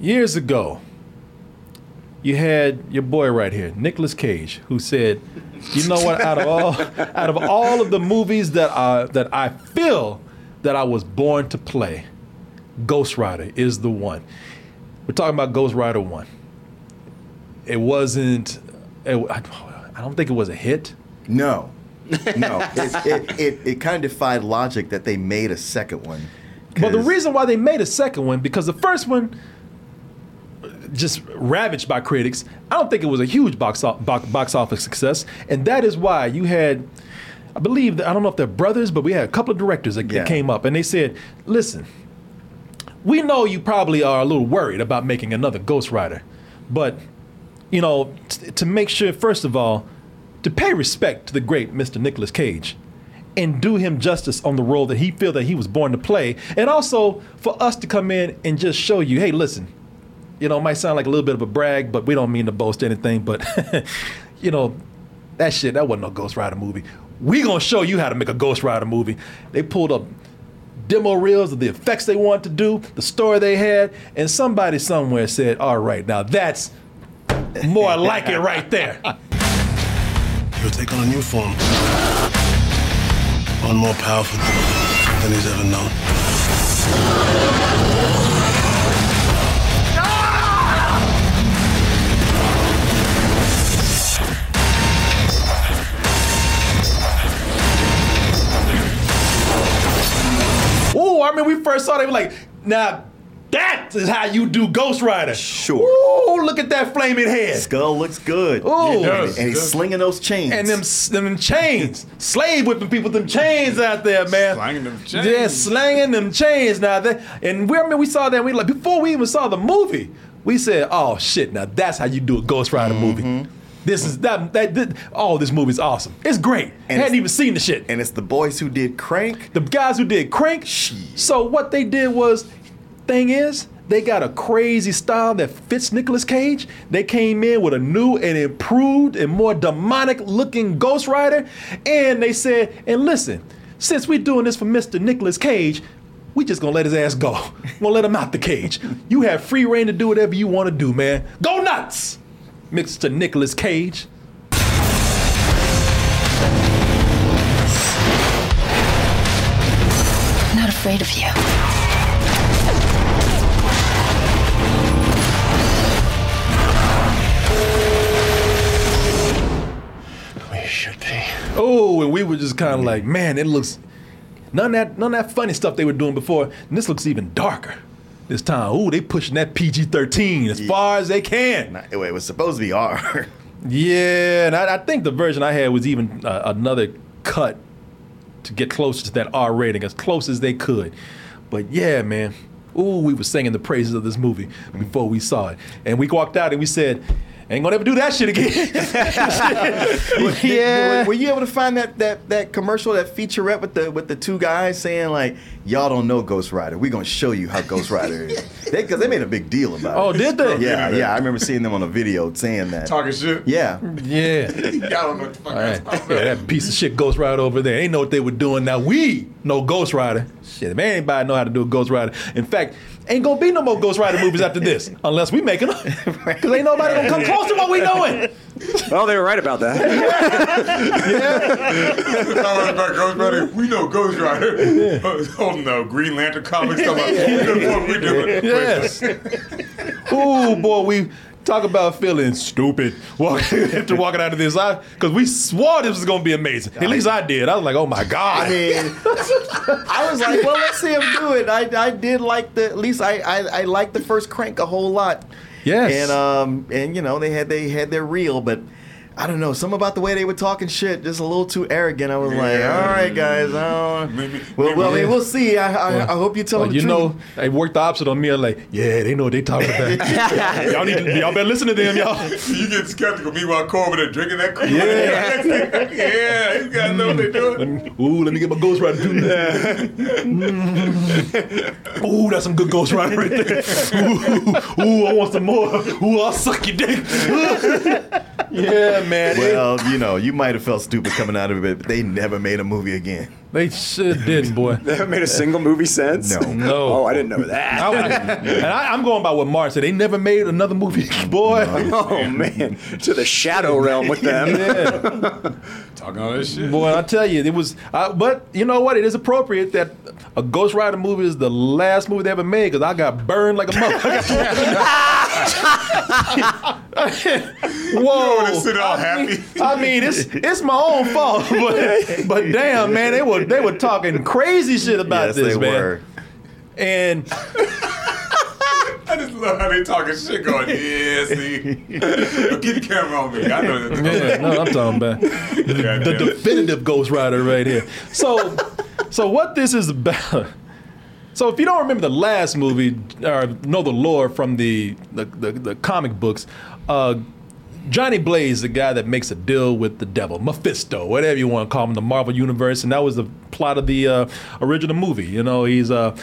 years ago, you had your boy right here, Nicolas Cage, who said, "You know what? Out of all, out of all of the movies that I that I feel that I was born to play, Ghost Rider is the one." We're talking about Ghost Rider One. It wasn't. It, I, don't think it was a hit. No, no. it, it, it, it kind of defied logic that they made a second one. But the reason why they made a second one because the first one just ravaged by critics. I don't think it was a huge box box, box office success, and that is why you had. I believe that, I don't know if they're brothers, but we had a couple of directors that, that came up and they said, "Listen, we know you probably are a little worried about making another Ghost Rider, but you know, t- to make sure, first of all, to pay respect to the great Mr. Nicolas Cage and do him justice on the role that he feel that he was born to play, and also for us to come in and just show you, hey, listen, you know, it might sound like a little bit of a brag, but we don't mean to boast anything, but you know, that shit, that wasn't no Ghost Rider movie. We gonna show you how to make a Ghost Rider movie. They pulled up demo reels of the effects they wanted to do, the story they had, and somebody somewhere said, all right, now that's more like it right there. He'll take on a new form. One more powerful than he's ever known. Ooh, I mean, we first saw they were like, now that is how you do Ghost Rider. Sure. Ooh, look at that flaming head. Skull looks good. Ooh. and, and he's slinging those chains. And them, them chains, slave whipping people with them chains out there, man. Slanging them chains. Yeah, slanging them chains. Now that, and we I mean we saw that. We like before we even saw the movie, we said, "Oh shit!" Now that's how you do a Ghost Rider Mm-hmm. movie. This is that that. that oh, this movie's awesome. It's great. And Hadn't even seen the shit. and it's the boys who did Crank. the guys who did Crank. Shit. So what they did was, thing is, they got a crazy style that fits Nicolas Cage. They came in with a new and improved and more demonic looking Ghost Rider, and they said, and listen, since we're doing this for Mr. Nicolas Cage. We just gonna let his ass go. Gonna let him out the cage. You have free reign to do whatever you want to do, man. Go nuts, Mr. Nicolas Cage. I'm not afraid of you. We should be. Oh, and we were just kind of like, man, it looks none of that none of that funny stuff they were doing before. And this looks even darker this time. Ooh, they pushing that PG thirteen as far as they can. Not- It was supposed to be R. Yeah, and I, I think the version I had was even uh, another cut to get closer to that R rating, as close as they could. But yeah, man. Ooh, we were singing the praises of this movie before we saw it, and we walked out and we said, "Ain't gonna ever do that shit again." yeah. Were, were you able to find that that that commercial, that featurette with the with the two guys saying like, "Y'all don't know Ghost Rider. We're gonna show you how Ghost Rider is." They because they made a big deal about Oh, it. Oh, did they? Yeah, yeah. I remember seeing them on a video saying that. Talking shit. Yeah. Yeah. Y'all don't know what the fuck All that's right. about. Yeah, that piece of shit Ghost Rider over there. They know what they were doing. Now we know Ghost Rider. Shit, man, anybody know how to do a Ghost Rider. In fact, ain't gonna be no more Ghost Rider movies after this, unless we make them. Because ain't nobody gonna come close to what we doing. Well, they were right about that. Talking about Ghost Rider. We know Ghost Rider. Oh no, Green Lantern comics. Talking about what we doing. Yes. Ooh, boy, we talk about feeling stupid walking, after walking out of this. Because we swore this was gonna be amazing. At least I did. I was like, oh my God. I mean, I was like, well, let's see him do it. I, I did like the at least I, I I liked the first crank a whole lot. Yes. And um and you know they had they had their reel, but I don't know some about the way they were talking shit, just a little too arrogant. I was like, all right, guys, I don't. Maybe- well, well, I mean, we'll see. I I, I hope you tell Well, them the you truth. know, they worked the opposite on me. I'm like, yeah, they know what they talking about. y'all need to, y'all better listen to them, y'all. You get skeptical. Meanwhile, Corbin are drinking that Kool-Aid. Yeah. yeah, these guys know what they're doing. Let me, ooh, let me get my Ghost Rider. Mm. ooh, that's some good Ghost Rider right there. Ooh, ooh, I want some more. Ooh, I'll suck your dick. Yeah, man. Well, you know, you might have felt stupid coming out of it, but they never made a movie again. They sure didn't, boy. They haven't made a single movie since. No. No. Oh, I didn't know that. I, I- and I, I'm going by what Mark said. They never made another movie, boy. Oh man, to the shadow realm with them. Yeah. Talking all this shit. Boy, I tell you, it was. Uh, but you know what? It is appropriate that a Ghost Rider movie is the last movie they ever made because I got burned like a motherfucker. Whoa! wanna sit all I mean- happy? I mean, it's it's my own fault, but but damn, man, they were they were talking crazy shit about yes, this, they man. were. And I just love how they talking shit going, yeah, see. Keep the camera on me. I know that. yeah, no, I'm talking about the Goddamn. definitive Ghost Rider right here. So, so what this is about? So, if you don't remember the last movie or know the lore from the the, the, the comic books, uh, Johnny Blaze, the guy that makes a deal with the devil, Mephisto, whatever you want to call him, the Marvel universe, and that was the plot of the uh, original movie. You know, he's uh,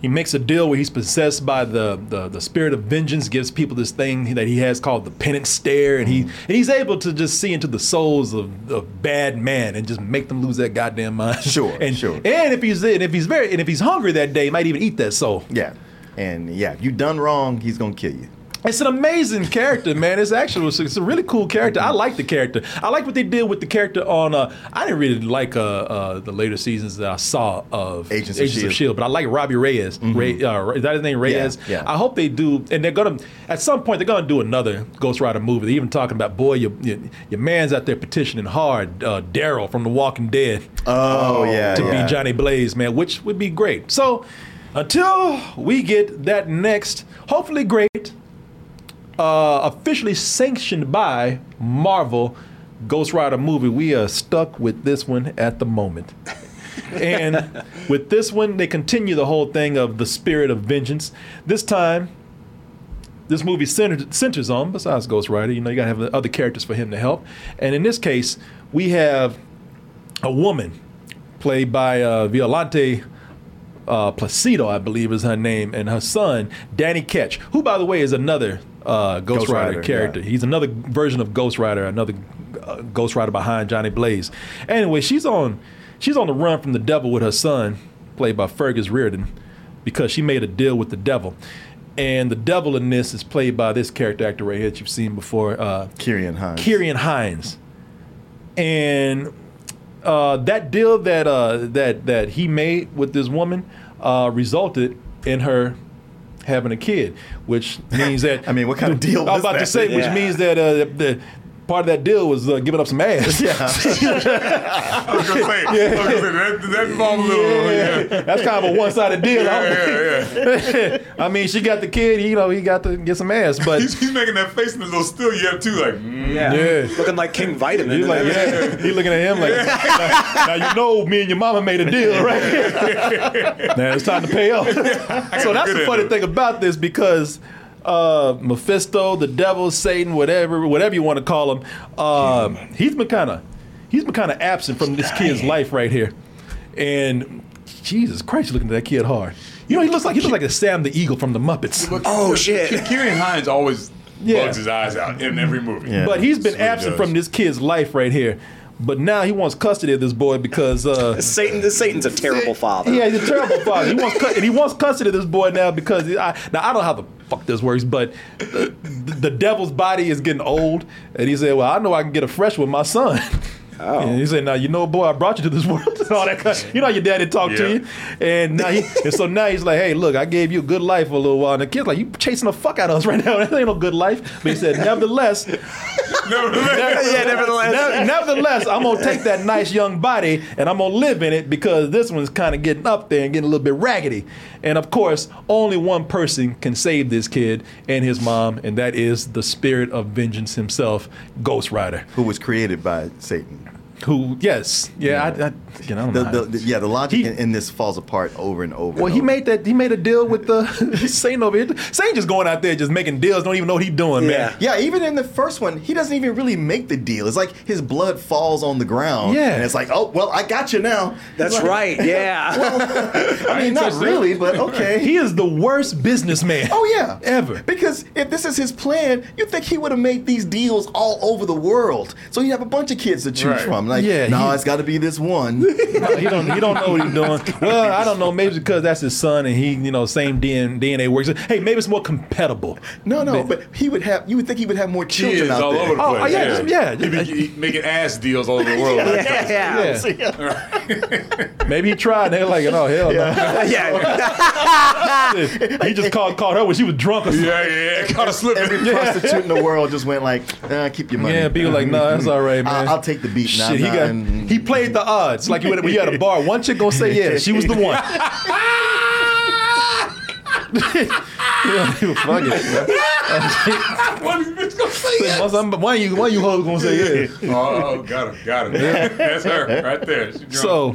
he makes a deal where he's possessed by the, the the spirit of vengeance, gives people this thing that he has called the penance stare, and he and he's able to just see into the souls of, of bad men and just make them lose that goddamn mind. Sure, and sure. And if he's and if he's very and if he's hungry that day, he might even eat that soul. Yeah. And yeah, if you done wrong, he's gonna kill you. It's an amazing character, man. It's actually it's a really cool character. I like the character. I like what they did with the character on. Uh, I didn't really like uh, uh, the later seasons that I saw of Agents of S.H.I.E.L.D.. Shield, but I like Robbie Reyes. Ray, uh, is that his name? Reyes. yeah. I hope they do, and they're gonna at some point they're gonna do another Ghost Rider movie. They're even talking about boy, your your, your man's out there petitioning hard, uh, Daryl from The Walking Dead Oh, yeah. to yeah. be Johnny Blaze, man, which would be great. So until we get that next, hopefully great, uh, officially sanctioned by Marvel Ghost Rider movie, we are stuck with this one at the moment. and with this one, they continue the whole thing of the spirit of vengeance. This time, this movie centered, centers on, besides Ghost Rider, you know, you gotta have other characters for him to help. And in this case, we have a woman played by uh, Violante uh, Placido, I believe is her name, and her son, Danny Ketch, who, by the way, is another uh, Ghost, Ghost Rider, Rider, character. yeah. He's another version of Ghost Rider, another uh, Ghost Rider behind Johnny Blaze. Anyway, she's on she's on the run from the devil with her son, played by Fergus Riordan, because she made a deal with the devil. And the devil in this is played by this character actor right here that you've seen before, uh, Ciarán Hinds. Ciarán Hinds. And uh, that deal that uh, that that he made with this woman uh, resulted in her having a kid, which means that I mean, what kind of deal I was was about to that? say, which means that uh, the part of that deal was uh, giving up some ass. Yeah. I was gonna say, I was gonna say that, that involved a little, yeah. That's kind of a one-sided deal. Yeah, yeah, yeah. I mean, she got the kid. You know, he got to get some ass, but He's, he's making that face in the little still yet too, like, mm. Yeah. Yeah. Looking like King Vitamin. He's like, yeah. He looking at him like, now, now you know me and your mama made a deal, right? now it's time to pay up. so that's the funny thing about this because uh, Mephisto, the devil, Satan, whatever, whatever you want to call him, uh, he's been kind of he's been kind of absent from this kid's life right here, and Jesus Christ, you're looking at that kid hard. You know, he looks like he looks like a Sam the Eagle from the Muppets. Oh, shit. Ciarán Hinds always Yeah. bugs his eyes out in every movie. Yeah. But he's been That's what he absent does. from this kid's life right here. But now he wants custody of this boy because uh, Satan, Satan's a terrible father. Yeah, he's a terrible father. He wants cu- and he wants custody of this boy now because I, now I don't know how the fuck this works, but the, the devil's body is getting old, and he said, "Well, I know I can get a fresh with my son." Oh. And he said, "Now you know, boy, I brought you to this world and all that. Kind of, you know, how your daddy talked to you, and now he, and so now he's like, "Hey, look, I gave you a good life for a little while." And the kid's like, "You chasing the fuck out of us right now? That ain't no good life." But he said, "Nevertheless, Nevertheless. Yeah, nevertheless. Ne- nevertheless, I'm gonna take that nice young body and I'm gonna live in it because this one's kind of getting up there and getting a little bit raggedy. And of course, only one person can save this kid and his mom, and that is the spirit of vengeance himself, Ghost Rider. Who was created by Satan. Who? Yes. Yeah. I, I, you know, I The, the, the- yeah, the logic He- in, in this falls apart over and over. well, and he over. made that. He made a deal with the Saint over here. Saint just going out there just making deals. Don't even know what he's doing, man. Yeah, even in the first one, he doesn't even really make the deal. It's like his blood falls on the ground. Yeah. And it's like, oh, well, I got you now. That's like, right. Yeah. well, I mean, not really, but okay. He is the worst businessman. Oh yeah, Ever. Because if this is his plan, you think he would have made these deals all over the world. So you have a bunch of kids to choose Right. from. Like, Yeah, no, he- it's got to be this one. No, he don't. He don't know what he's doing. Well, I don't know. Maybe because that's his son, and he, you know, same DNA, DNA works. Hey, maybe it's more compatible. No, no, but he would have. You would think he would have more children Kids out all there. over the Oh, place. oh, yeah, just- yeah, He be just- he making ass deals all over the world. Like, yeah. Yeah. Maybe he tried. and They're like, oh hell no. Yeah. no. He just called called her when she was drunk or something. yeah, yeah, Caught a slipping. Every prostitute in the world just went like, uh, keep your money. Yeah, people like, no, that's all right, man. I'll, I'll take the beat. Nah, Shit, he nah, got and- he played the odds. Like you when you at a bar, one chick gonna say yeah, she was the one. yeah, fuck it. What is bitch gonna say? man. I'm- Why you why you hoes gonna say yeah? Oh, oh, got her, got her. That's her right there. So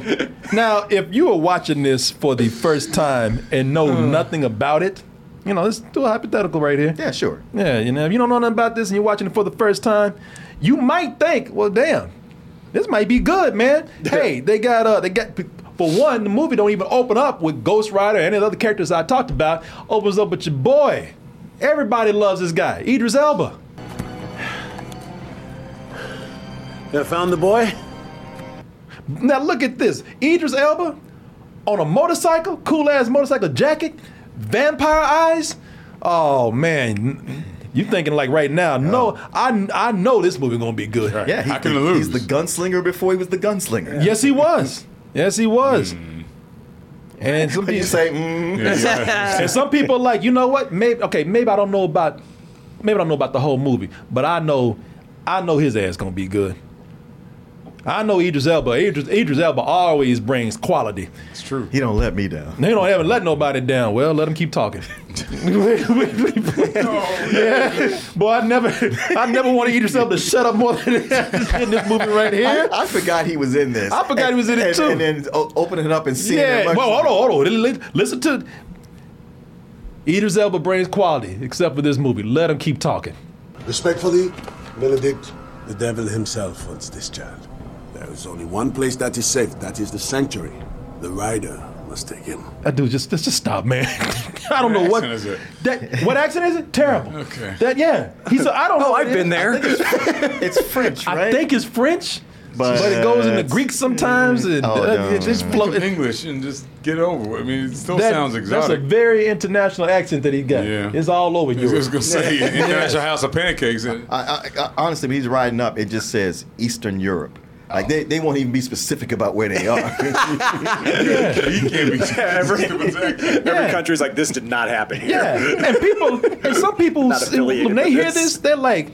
now, if you are watching this for the first time and know uh-huh. nothing about it, you know, let's do a hypothetical right here. Yeah, sure. Yeah, you know, if you don't know nothing about this and you're watching it for the first time, you might think, well, damn, this might be good, man. hey, they got uh, they got for one, the movie don't even open up with Ghost Rider and any of the other characters I talked about. Opens up with your boy. Everybody loves this guy, Idris Elba. You found the boy? Now look at this, Idris Elba on a motorcycle, cool ass motorcycle jacket, vampire eyes. Oh man, you thinking like right now? No, I I know this movie gonna be good. Right. Yeah, How he, can it lose? he's the gunslinger before he was the gunslinger. Yes, he was. Yes, he was. And some people say, mm, Yeah, yeah. and some people are like, you know what? Maybe okay, maybe I don't know about maybe I don't know about the whole movie, but I know I know his ass gonna be good. I know Idris Elba. Idris, Idris Elba always brings quality. It's true. he don't let me down. They don't ever let nobody down. Well, let them keep talking. yeah. Boy, I never, I never wanted Idris Elba to shut up more than in this movie right here. I forgot he was in this. I forgot he was in it, and, too. And then opening it up and seeing Yeah. it. Well, hold on, hold on. Listen to. Idris Elba brings quality, except for this movie. Let him keep talking. Respectfully, Benedict, the devil himself wants this child. There is only one place that is safe. That is the sanctuary. The rider must take him. That dude just just, just stop, man. I don't know what accent is it? that what accent is it? Terrible. Okay. That yeah. He's I don't know. Oh, what I've been is. there. It's French, right? I think it's French, but, But- it goes into Greek sometimes. And, Oh, uh, no. it just Speak flow- it- English and just get over. with. I mean, it still that- sounds That's a very international accent that he got. Yeah. It's all over I was Europe. gonna say International House of Pancakes. I, I, I, honestly, when he's riding up, it just says Eastern Europe. Like they, they won't even be specific about where they are. he can't be. Every- Every Every country's like, this did not happen here. Yeah, and people, and some people, when they hear this. this, they're like,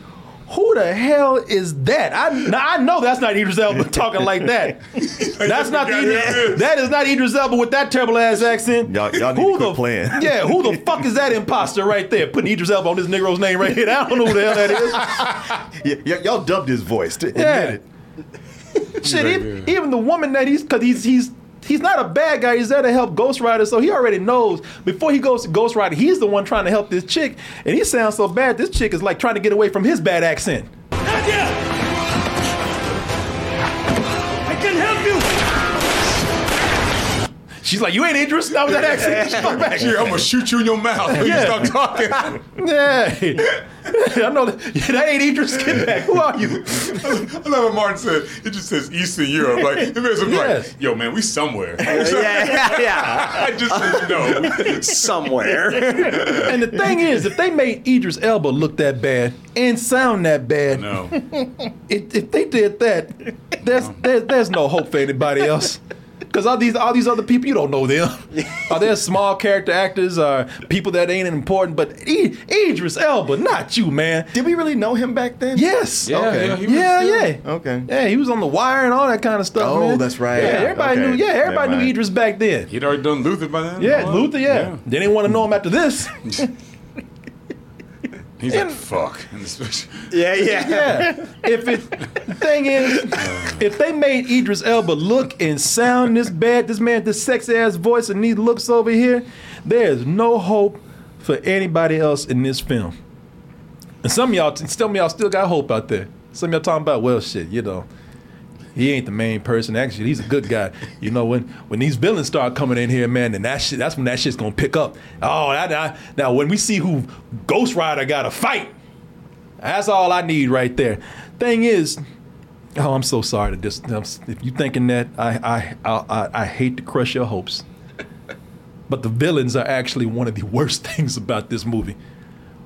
"Who the hell is that?" I now I know that's not Idris Elba talking like that. That's not the Yeah, yeah, Idris, that is not Idris Elba with that terrible ass accent. Y'all- y'all need to quit the, playing. Yeah, who the fuck is that imposter right there putting Idris Elba on this Negro's name right here? I don't know who the hell that is. yeah, y- y'all dubbed his voice. To admit Yeah. it. Shit, Right, even, yeah. even the woman that he's because he's he's he's not a bad guy. He's there to help Ghost Rider, so he already knows before he goes to Ghost Rider, he's the one trying to help this chick, and he sounds so bad. This chick is like trying to get away from his bad accent. I She's like, "You ain't Idris." That was that accent. She's like, back. Here, I'm gonna shoot you in your mouth when Yeah. you start talking. Yeah, I know that. Yeah, that ain't Idris. Get back. Who are you? I love what Martin said. It just says Eastern Europe. Like it makes him Yes. like, yo, man, we somewhere. yeah, yeah, yeah. I just said no. Somewhere. And the thing is, if they made Idris Elba look that bad and sound that bad, No. if, if they did that, there's there, there's no hope for anybody else. Because all these all these other people, you don't know them. Are they small character actors or people that ain't important? But I- Idris Elba, not you, man. Did we really know him back then? Yes. Yeah, Okay. yeah, he was Yeah, still- yeah. Okay. Yeah, he was on the wire and all that kind of stuff. Oh, man. that's right. Yeah, everybody Okay. knew. Yeah, everybody Never knew mind. Idris back then. He'd already done Luther by then. Yeah, All that. Luther. Yeah. they didn't want to know him after this. He's And- like, fuck. Yeah, yeah. Yeah. if it thing is, oh. if they made Idris Elba look and sound this bad, this man, this sexy ass voice and these looks over here, there is no hope for anybody else in this film. And some of y'all, some of y'all still got hope out there. Some of y'all talking about, well, shit, you know, he ain't the main person. Actually, he's a good guy. You know, when when these villains start coming in here, man, then that shit, that's when that shit's gonna pick up. Oh, now when we see who Ghost Rider got to fight, that's all I need right there. Thing is, oh, I'm so sorry to this. If you thinking that, I I, I, I hate to crush your hopes, but the villains are actually one of the worst things about this movie.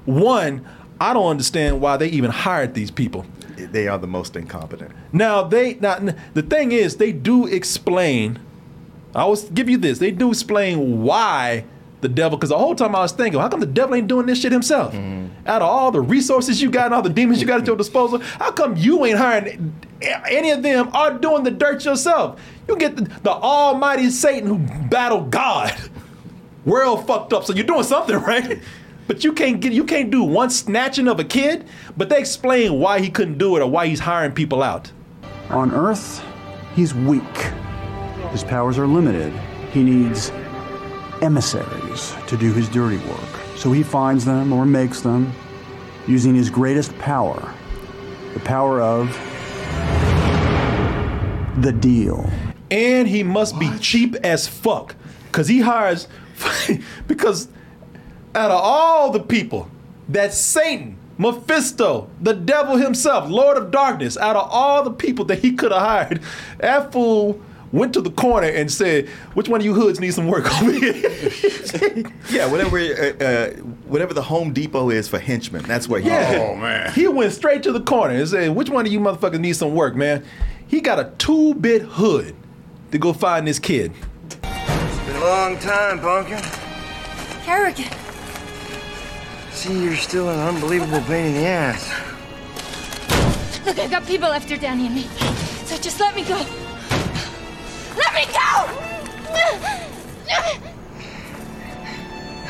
One, I don't understand why they even hired these people. They are the most incompetent. Now they now the thing is they do explain. I will give you this. They do explain why the devil. Because the whole time I was thinking, how come the devil ain't doing this shit himself? Mm-hmm. Out of all the resources you got and all the demons you got at your disposal, how come you ain't hiring any of them or doing the dirt yourself? You get the, the Almighty Satan who battled God. World fucked up. So you're doing something right. But you can't get you can't do one snatching of a kid. But they explain why he couldn't do it or why he's hiring people out. On Earth, he's weak. His powers are limited. He needs emissaries to do his dirty work. So he finds them or makes them using his greatest power the power of the deal. and he must be cheap as fuck because he hires because out of all the people that satan mephisto the devil himself lord of darkness out of all the people that he could have hired that fool went to the corner and said which one of you hoods need some work over here Yeah, whatever, uh, uh, whatever the Home Depot is for henchmen, that's where. he Yeah. Oh, man. He went straight to the corner and said, Which one of you motherfuckers need some work, man? He got a two bit hood to go find this kid. It's been a long time, Pumpkin. Carrigan. See, you're still an unbelievable pain in the ass. Look, I've got people after Danny and me. So just let me go. Let me go!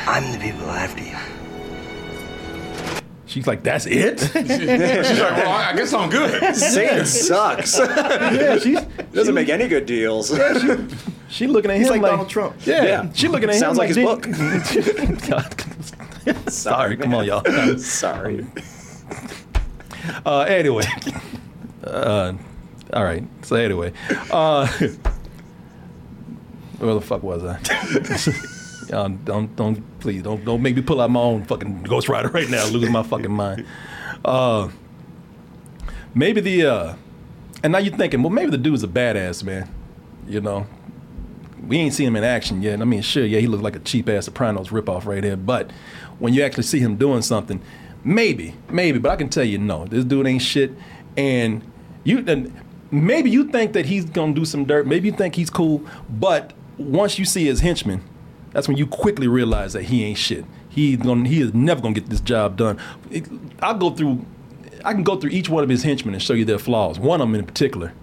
I'm the people after you. She's like, That's it? She's like, well, I I guess I'm good. Satan sucks. yeah, she's Doesn't make any good deals. she looking at him He's like like, Donald Trump. Yeah, Yeah. she looking at Sounds him like like his "Did- God. Sorry, come on, y'all. I'm Sorry. Uh, anyway, uh, all right. So anyway, uh, where the fuck was I? Y'all don't don't please don't don't make me pull out my own fucking Ghost Rider right now. Lose my fucking mind. Uh, maybe the uh, and now you're thinking, well, maybe the dude's a badass man. You know, we ain't seen him in action yet. I mean, sure, yeah, he looks like a cheap ass Sopranos ripoff right here. But when you actually see him doing something, maybe, maybe. But I can tell you, no, this dude ain't shit. And you, and maybe you think that he's gonna do some dirt. Maybe you think he's cool. But once you see his henchman, that's when you quickly realize that he ain't shit. He's gonna, he is never gonna get this job done. It- I'll go through. I can go through each one of his henchmen and show you their flaws. One of them in particular.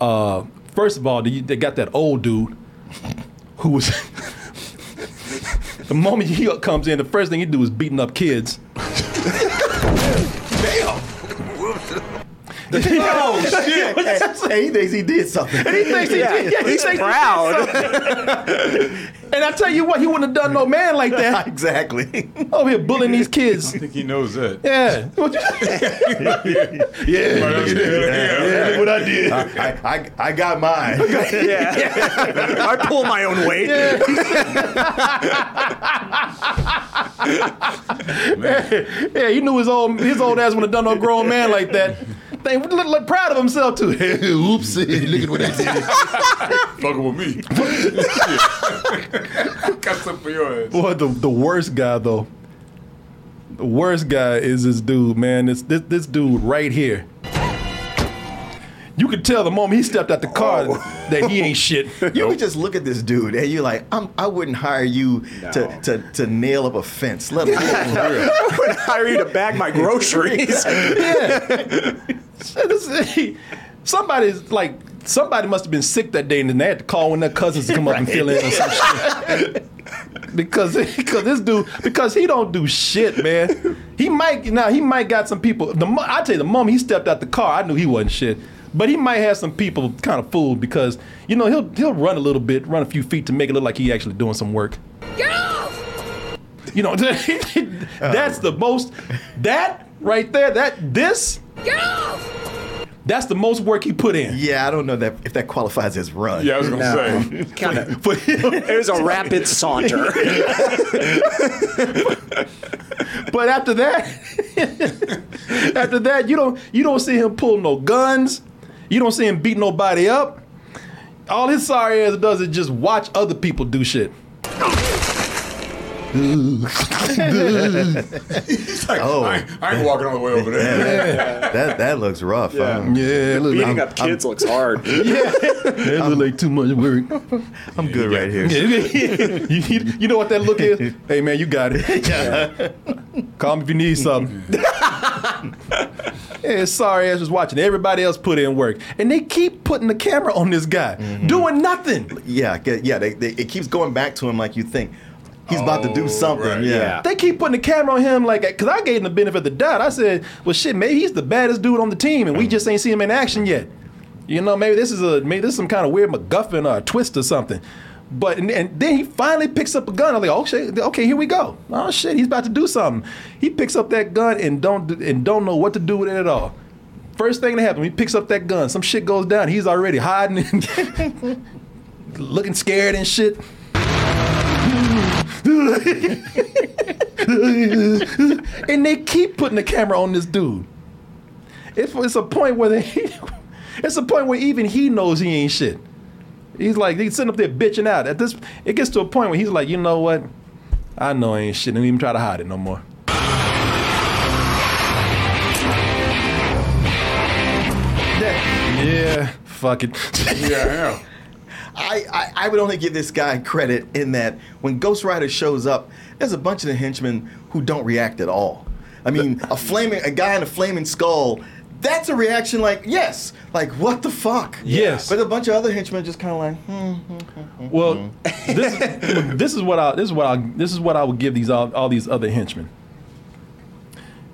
Uh, first of all, they got that old dude who was. the moment he comes in, the first thing he do is beating up kids. Oh shit! hey, he thinks he did something. He thinks he did. Yeah, he He's thinks he proud. something. And I tell you what, he wouldn't have done no man like that. exactly. Over here bullying these kids. I think he knows that. Yeah. yeah. Right, that's good. Yeah, look what I did. I, I, I got mine. yeah. I pull my own weight. yeah, yeah. he knew his old his old ass wouldn't have done no grown man like that. Thing look, look proud of himself too. Oopsie, look at what I did. Fucking with me. Shit. Got something for your ass. Boy, the the worst guy though. The worst guy is this dude, man. This this this dude right here. You could tell the moment he stepped out the car oh. that he ain't shit. You would just look at this dude and you're like, I'm, I wouldn't hire you to, to, to nail up a fence, let alone I wouldn't hire you to bag my groceries. yeah. This- Somebody's like somebody must have been sick that day and then they had to call one of their cousins to come up and fill in or some shit. because because this dude because he don't do shit, man. He might now he might got some people. The mo- I tell you, the moment he stepped out the car, I knew he wasn't shit. But he might have some people kind of fooled because you know he'll he'll run a little bit, run a few feet to make it look like he actually doing some work. You know, that's the most that right there. That this that's the most work he put in. Yeah, I don't know that if that qualifies as run. Yeah, I was gonna No. say. Kind of. For. It was a rapid saunter. But after that, after that, you don't you don't see him pull no guns. You don't see him beat nobody up. All his sorry ass does is just watch other people do shit. He's like, Oh. I, ain't- I ain't walking all the way over there. That that looks rough. Yeah. I'm, Yeah, look, Beating I'm, up kids looks hard. yeah, that look like too much work. I'm good right here. you, you- you know what that look is? Hey man, you got it. Yeah. Call me if you need something. yeah, sorry I was just watching everybody else put in work, and they keep putting the camera on this guy mm-hmm. doing nothing. Yeah, yeah. They, they, it keeps going back to him like you think he's about to do Oh, something. right. Yeah. Yeah. They keep putting the camera on him like, cause I gave him the benefit of the doubt. I said, well, shit, maybe he's the baddest dude on the team, and we just ain't seen him in action yet. You know, maybe this is a maybe this is some kind of weird MacGuffin or a twist or something. But and, and then he finally picks up a gun. I'm like, oh shit, okay, here we go. Oh shit, he's about to do something. He picks up that gun and don't and don't know what to do with it at all. First thing that happens, he picks up that gun. Some shit goes down. He's already hiding, and looking scared and shit. and they keep putting the camera on this dude. It's, it's a point where they, it's a point where even he knows he ain't shit. He's like he's sitting up there bitching out. At this, it gets to a point where he's like, you know what? I know I ain't shit, and even try to hide it no more. Yeah, fuck it. Yeah, yeah. I, I, I would only give this guy credit in that when Ghost Rider shows up, there's a bunch of the henchmen who don't react at all. I mean, a flaming a guy in a flaming skull, that's a reaction like yes, like what the fuck? Yes. But a bunch of other henchmen just kind of like, hmm. hmm, hmm, hmm well, this, this is what I this is what I this is what I would give these all, all these other henchmen.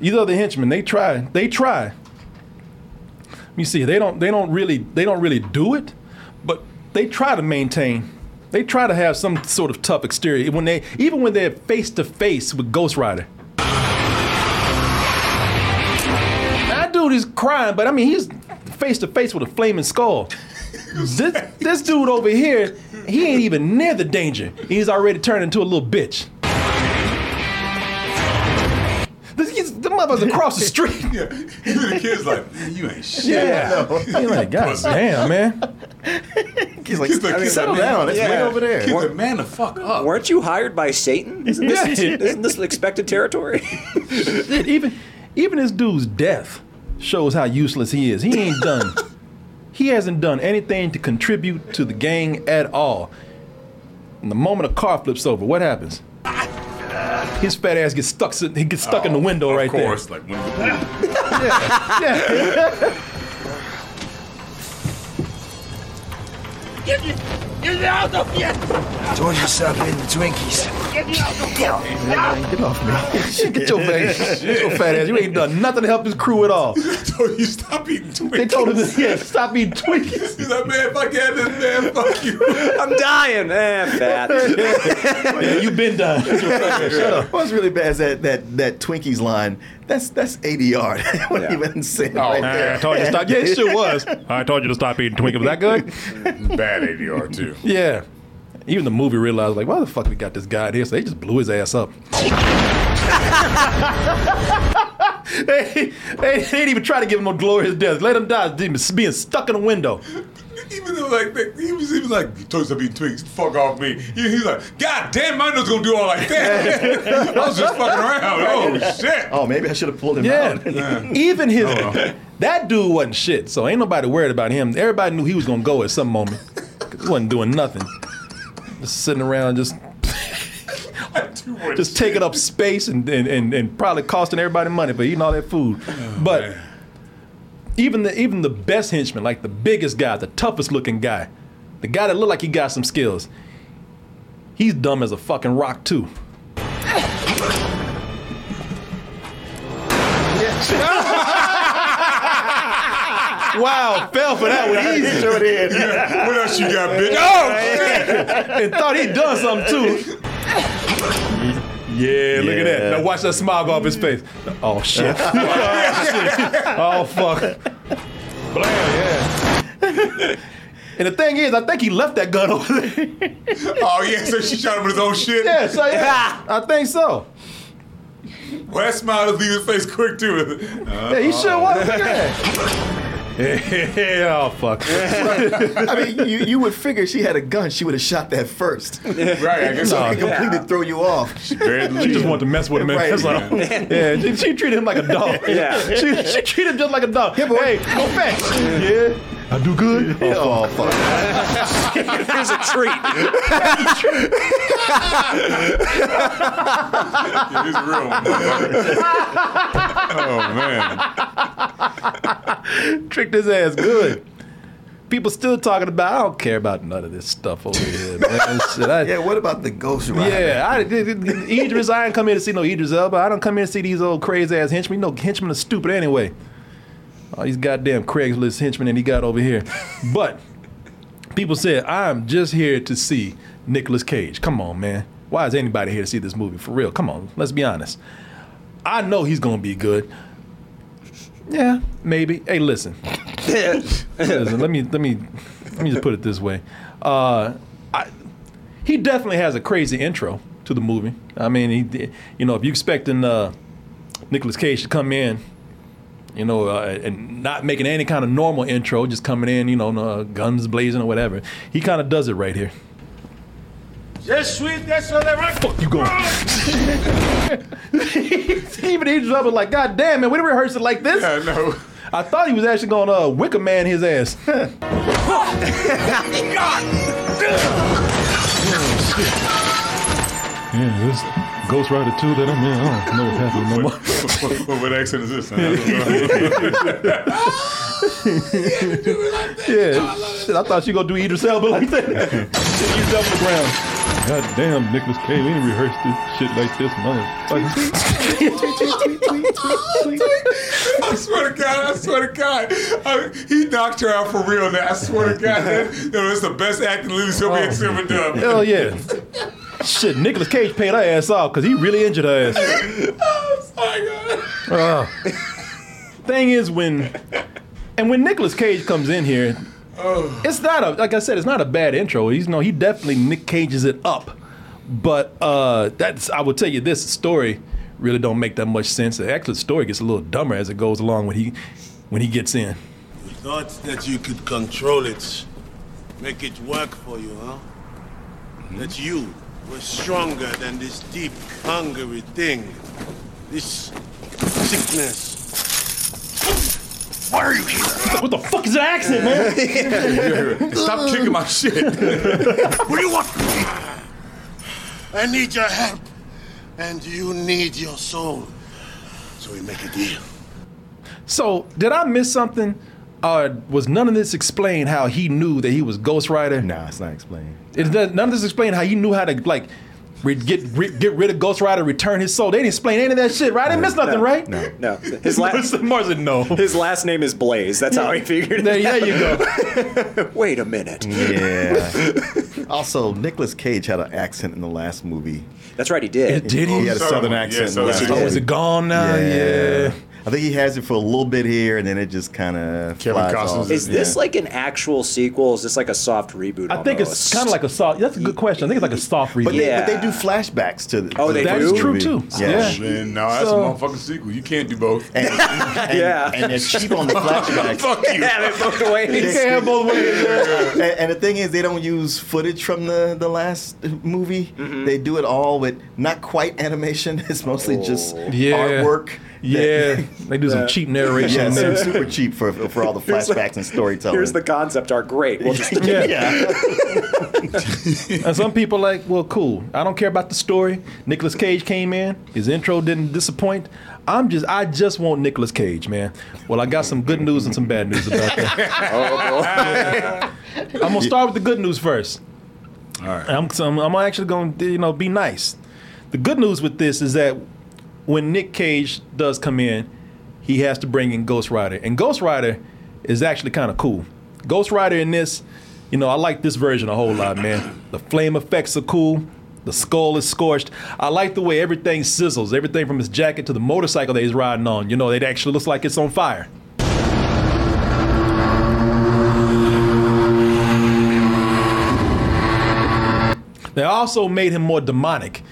These other henchmen, they try, they try. You see, they don't they don't really they don't really do it, but they try to maintain. They try to have some sort of tough exterior when they even when they're face to face with Ghost Rider. That dude is crying, but I mean he's face to face with a flaming skull. this, this dude over here, he ain't even near the danger. He's already turned into a little bitch. This, mother's across the street. Yeah. Even the kid's like, you ain't shit. Yeah. He's like, God damn, man. He's like, He's like, he's settle like, down, it's yeah. way over there. Kid's like, man, the fuck up. Weren't you hired by Satan? Isn't this, Yeah. isn't this expected territory? Even, even this dude's death shows how useless he is. He ain't done. he hasn't done anything to contribute to the gang at all. And the moment a car flips over, what happens? His fat ass gets stuck. He gets stuck in the oh, window right there. of right course, like when there. Yeah. Get me! Get me out of here! Told yourself stop eating the Twinkies. Get me out of here! Get off me. Get your face. get your fat ass. You ain't done nothing to help this crew at all. told you stop eating Twinkies. They told him, to, yeah, stop eating Twinkies. He's like, man, fuck yeah, this man, fuck you. I'm dying. Eh, fat. Yeah, you've been done. Get your fat. Shut up. What's really bad is that that that Twinkies line. That's that's ADR. That wasn't even said right there. I told you to stop. Yeah, it sure was. I told you to stop eating Twinkies. Was that good? Bad ADR, too. Yeah. Even the movie realized, like, why the fuck we got this guy in here? So they just blew his ass up. they, they, they didn't even try to give him no glorious death. Let him die being stuck in a window. Even though, like, they- he was even like, you told you to stop eating Twinkies, fuck off me. He, he's like, God damn, I know gonna do all like that. I was just fucking around. Oh, shit. Oh, maybe I should have pulled him Yeah. out. Even his oh, that dude wasn't shit. So ain't nobody worried about him. Everybody knew he was gonna go at some moment. 'Cause he wasn't doing nothing. Just sitting around just just taking up space and, and, and, and probably costing everybody money for eating all that food. Oh, but man. even the even the best henchman, like the biggest guy, the toughest looking guy, the guy that looked like he got some skills, he's dumb as a fucking rock too. Wow, fell for that one easy. Sure did. What else you got, bitch? Oh, shit. and thought he'd done something too. Yeah, look at that. Now watch that smile go off his face. Oh shit. oh fuck. Blam, yeah. And the thing is, I think he left that gun over there. Oh, yeah, so she shot him with his own shit? yeah, so yeah, I think so. Well, that smile is leave his face quick, too. Yeah, he sure was. Uh-huh. Look at that. Yeah, oh fuck. I mean, you, you would figure she had a gun, she would have shot that first. right, I guess So so. it completely throw you off. She just wanted to mess with him. Right. That's all. Yeah, she, she treated him like a dog. Yeah. she, she treated him just like a dog. boy. hey, go fetch. Yeah, I do good. Oh, fuck. Here's a treat. Yeah, he's a real one. oh, man. Tricked his ass good. People still talking about. I don't care about none of this stuff over here, man. Shit, I- Yeah, what about the Ghost Rider? Yeah, I, Idris, I didn't come here to see no Idris Elba. I don't come here to see these old crazy ass henchmen. No henchmen are stupid anyway. All these goddamn Craigslist henchmen that he got over here. But people said, I'm just here to see Nicolas Cage. Come on, man. Why is anybody here to see this movie? For real. Come on, let's be honest. I know he's gonna be good. Yeah, maybe. Hey, listen. listen, let me let me let me just put it this way. Uh, I, he definitely has a crazy intro to the movie. I mean, he, you know, if you're expecting uh, Nicolas Cage to come in, you know, uh, and not making any kind of normal intro, just coming in, you know, uh, guns blazing or whatever, he kind of does it right here. Just sweet, that's all that right. Fuck you going? Even Idris Elba like, God damn man, we didn't rehearse it like this. I know. I thought he was actually going to uh, Wicker Man his ass. Yeah, this Ghost Rider 2 that I'm in, I don't know what happened no more. what, what, what accent is this? Yeah, shit, I thought she gonna do Idris Elba like that. Idris Elba the ground. God damn, Nicolas Cage, we didn't rehearse this shit like this, motherfucker. I swear to God, I swear to God. I, he knocked her out for real now. I swear to God. That, that's the best acting Lily Sylvia's ever done. Hell yeah. Shit, Nicolas Cage paid her ass off because he really injured her ass. Oh, my God. Uh, thing is when and when Nicolas Cage comes in here, it's not a like I said, it's not a bad intro. He's no, he definitely Nick Cages it up. But uh that's I will tell you this story really don't make that much sense. The actual story gets a little dumber as it goes along when he when he gets in. You thought that you could control it, make it work for you, huh? That you were stronger than this deep, hungry thing, this sickness. Why are you here? What the fuck is that accent, man? Stop kicking my shit. What do you want? I need your help, and you need your soul. So we make a deal. So did I miss something? Uh, was none of this explained how he knew that he was Ghost Rider? Nah, it's not explained. It does, none of this explained how he knew how to like re- get re- get rid of Ghost Rider, return his soul. They didn't explain any of that shit, right? I didn't miss nothing, right? No. No, his last Martin, no. his last name is Blaze. That's how he figured it. There, there you go. Wait a minute. Yeah. also, Nicolas Cage had an accent in the last movie. That's right, he did. Did He he? had a oh, southern accent. in the Yes, last he Oh, is it gone now? Yeah. I think he has it for a little bit here, and then it just kind of Kevin flies Costner's off. Is this Yeah. like an actual sequel? Is this like a soft reboot? I think it's almost? kind of like a soft. That's a good question. I think it's like a soft reboot. But, they, but they do flashbacks to. The, Oh, to they the do? That's true, too. Yeah. Yeah. Man, no, that's So- a motherfucking sequel. You can't do both. And, and, Yeah. and they're cheap on the flashbacks. Fuck you. Have it both ways. You can't have both ways. and, and the thing is, they don't use footage from the, the last movie. Mm-hmm. They do it all with not quite animation. It's mostly just Yeah. artwork. Yeah, they do some cheap narration. Yeah, in so super cheap for for all the Here's the- flashbacks and storytelling. Here's the concept art. Great. We'll just yeah. And some people like, well, cool. I don't care about the story. Nicolas Cage came in. His intro didn't disappoint. I'm just, I just want Nicolas Cage, man. Well, I got some good news and some bad news about that. Oh, I'm gonna start with the good news first. All right. I'm, so I'm, I'm actually going to, you know, be nice. The good news with this is that when Nick Cage does come in, he has to bring in Ghost Rider. And Ghost Rider is actually kind of cool. Ghost Rider in this, you know, I like this version a whole lot, man. The flame effects are cool. The skull is scorched. I like the way everything sizzles, everything from his jacket to the motorcycle that he's riding on. You know, it actually looks like it's on fire. They also made him more demonic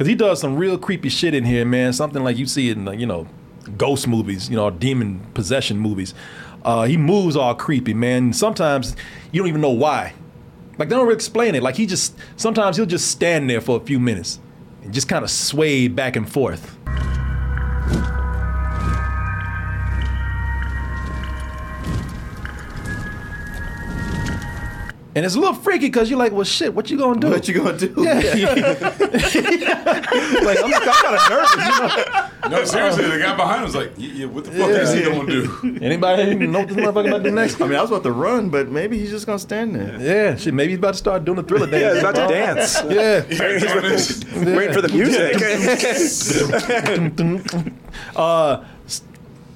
because he does some real creepy shit in here, man. Something like you see in, you know, ghost movies, you know, demon possession movies. Uh, he moves all creepy, man. Sometimes you don't even know why. Like they don't really explain it. Like he just sometimes he'll just stand there for a few minutes and just kind of sway back and forth. And it's a little freaky because you're like, well, shit, what you gonna do? What you gonna do? Yeah. like, I'm, I'm kind of nervous. You know? No, seriously, the guy behind him was like, yeah, yeah, what the fuck is he gonna do? Anybody know what this motherfucker about to do next? I mean, I was about to run, but maybe he's just gonna stand there. Yeah, shit, maybe he's about to start doing the thriller dance. Yeah, he's about to dance. Yeah. Waiting for the music. uh,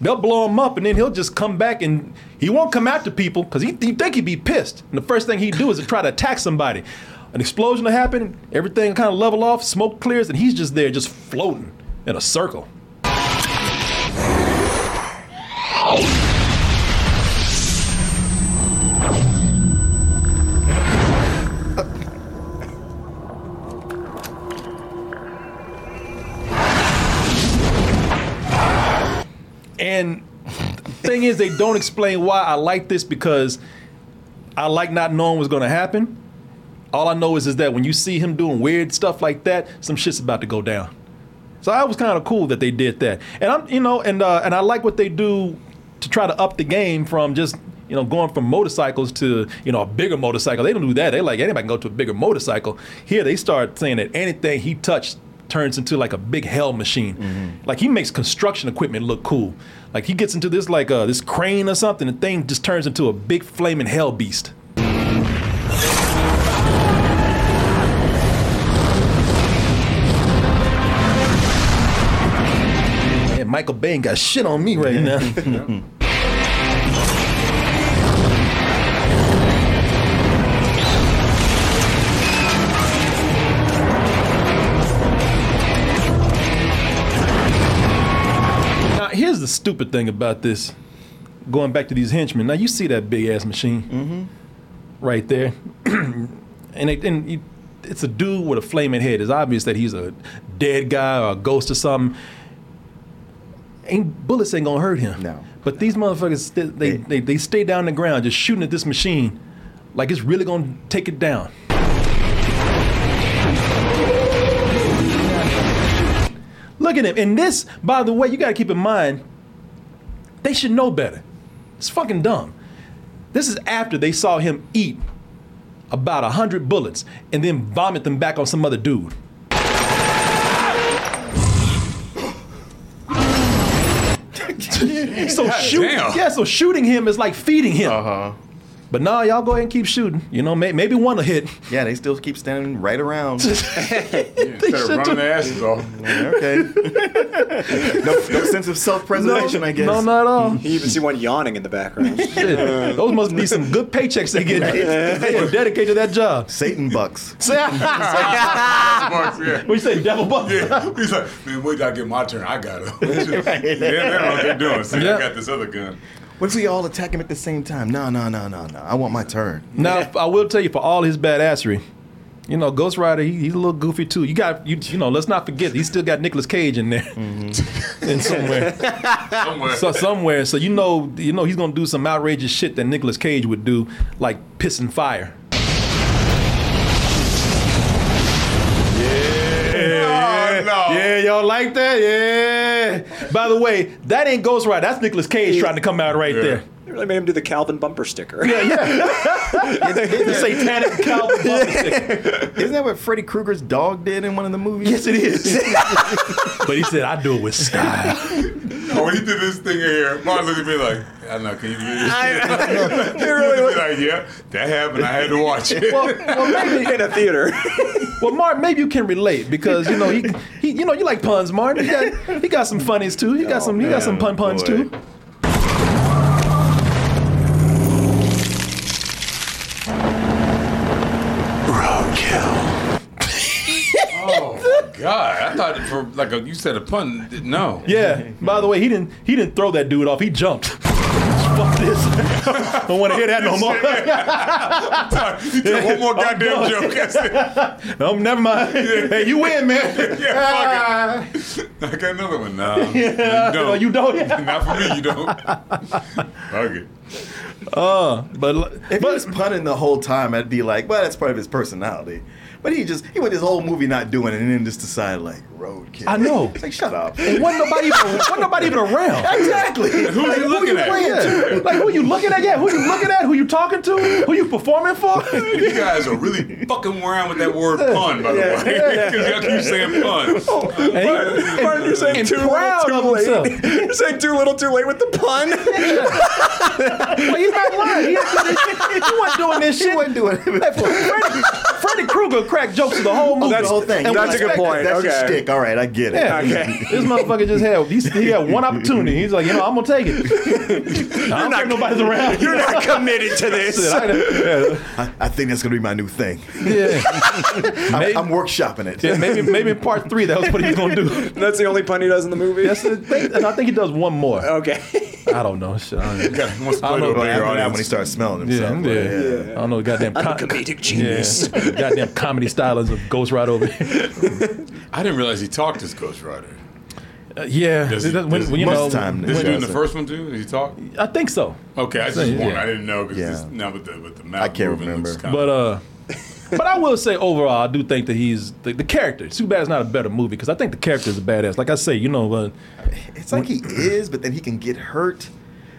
they'll blow him up, and then he'll just come back, and he won't come after people because he, he think he'd be pissed. And the first thing he'd do is to try to attack somebody. An explosion will happen, everything kind of level off, smoke clears, and he's just there, just floating in a circle. And thing is, they don't explain why I like this because I like not knowing what's going to happen. All I know is, is that when you see him doing weird stuff like that, some shit's about to go down. So I was kind of cool that they did that. And I'm, you know, and uh, and I like what they do to try to up the game from just you know going from motorcycles to you know a bigger motorcycle. They don't do that. They like anybody can go to a bigger motorcycle. Here they start saying that anything he touched turns into like a big hell machine. Like he makes construction equipment look cool. Like he gets into this like uh, this crane or something. The thing just turns into a big flaming hell beast. Man, Michael Bay got shit on me right now. stupid thing about this. Going back to these henchmen. Now, you see that big ass machine mm-hmm. right there. and it, and you, it's a dude with a flaming head. It's obvious that he's a dead guy or a ghost or something. Ain't bullets ain't gonna hurt him. No. But these motherfuckers, st- they, they, they stay down the ground just shooting at this machine like it's really gonna take it down. Look at him. And this, by the way, you gotta keep in mind, they should know better. It's fucking dumb. This is after they saw him eat about a hundred bullets and then vomit them back on some other dude. so shoot, yeah. So shooting him is like feeding him. Uh huh. But now y'all go ahead and keep shooting. You know, may, maybe one will hit. Yeah, they still keep standing right around. Instead of should running do- their asses off. okay. no, no sense of self-preservation, I guess. No, not at all. You even see one yawning in the background. Shit. Those must be some good paychecks they get. they are dedicated to that job. Satan bucks. Satan bucks, yeah. What you say, devil bucks? Yeah, he's like, man, wait till I get my turn. I got it. yeah, they don't know what they're doing. See, Yeah. I got this other gun. What if we all attack him at the same time? No, no, no, no, no. I want my turn. Now, I will tell you, for all his badassery, you know, Ghost Rider, he, he's a little goofy too. You got, you, you know, let's not forget, he's still got Nicolas Cage in there, mm-hmm. in somewhere, Somewhere. so somewhere. So you know, you know, he's gonna do some outrageous shit that Nicolas Cage would do, like pissing fire. oh, no. Yeah, y'all like that? Yeah. By the way, that ain't Ghost Rider. That's Nicolas Cage trying to come out right Yeah. there. They really made him do the Calvin bumper sticker. Yeah, yeah. The satanic Calvin bumper sticker. Isn't that what Freddy Krueger's dog did in one of the movies? Yes, it is. but he said, I do it with style. Oh, Oh, when he did this thing here, Martin looked at me like, I know, can you do this? I- he really was like, yeah, that happened. I had to watch it. Well, well, maybe in a theater. Well, Martin, maybe you can relate because you know he, he you know you like puns, Martin. He got, he got some funnies too. He got oh, some he got some pun puns boy. too. oh my god! I thought for like a, you said a pun. No. Yeah. By the way, he didn't he didn't throw that dude off. He jumped. Fuck this. I don't want to hear that no more. you did one more goddamn joke. That's it. no, never mind. Hey, you win, man. Yeah, fuck it. I got another one. No, Yeah. you don't. No, you don't. Not for me. You don't. Fuck it. Uh, but If he was punning the whole time, I'd be like, well, that's part of his personality. But he just he went this whole movie not doing it, and then just decided like roadkill. I know. It's like shut up. and wasn't nobody even wasn't nobody even around. exactly. Who's Like, you who looking at? playing to? Yeah. Like who you looking at? Yeah, who you looking at? Who you talking to? Who you performing for? You guys are really fucking around with that word pun, by the way. Because y'all keep saying pun. Oh, and he- Martin, you're saying and too proud little, too late. You're saying too little, too late with the pun. Well, he's not lying. He, he, he wasn't doing this shit. He wasn't doing it. Hey, Freddy, Freddy Krueger cracked jokes the whole oh, movie. that's the whole thing. And that's a good point. That's Okay. shtick. All right, I get it. Yeah. Okay. This motherfucker just had he, he had one opportunity. He's like, you know, I'm gonna take it. I don't nobody's around. You're not committed to this. I- I, think that's gonna be my new thing. yeah. I'm, Maybe- I'm workshopping it. Yeah, maybe maybe in part three that was what he's gonna do. That's the only pun he does in the movie. That's the thing, and I think he does one more. Okay. I don't know. Shit, I don't, God, he wants to I play don't know. bigger After that, when he starts smelling yeah, himself. yeah, I don't know. Goddamn, I'm a comedic genius. Yeah, goddamn comedy stylings of Ghost Rider over here. I didn't realize he talked as Ghost Rider. Uh, yeah, Does he- when, does- when, you most know, time, Did when- do in the first one too? Did he talk? I think so. Okay, I just Yeah. wondered. I didn't know because Yeah. now with the with the mouth I can't moving remember. looks kinda- But uh, but I will say overall, I do think that he's the, the character. Too bad it's not a better movie because I think the character is a badass. Like I say, you know, uh, It's like he is, but then he can get hurt.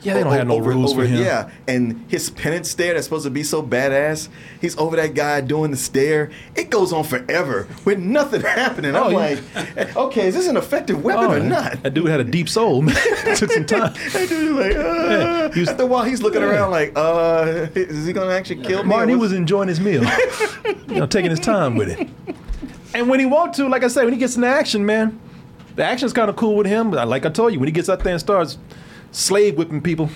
Yeah, they don't have no rules for him. Yeah, and his penance stare that's supposed to be so badass, he's over that guy doing the stare. It goes on forever with nothing happening. Oh, I'm yeah. like, okay, is this an effective weapon or not? That dude had a deep soul. Man. it Took some time. That dude's like, uh, he was- after a while, he's looking around like, uh, is he gonna actually kill me? Martin, he was enjoying his meal. you know, taking his time with it. And when he want to, like I said, when he gets in the action, man, the action's kind of cool with him. But like I told you, when he gets out there and starts slave whipping people.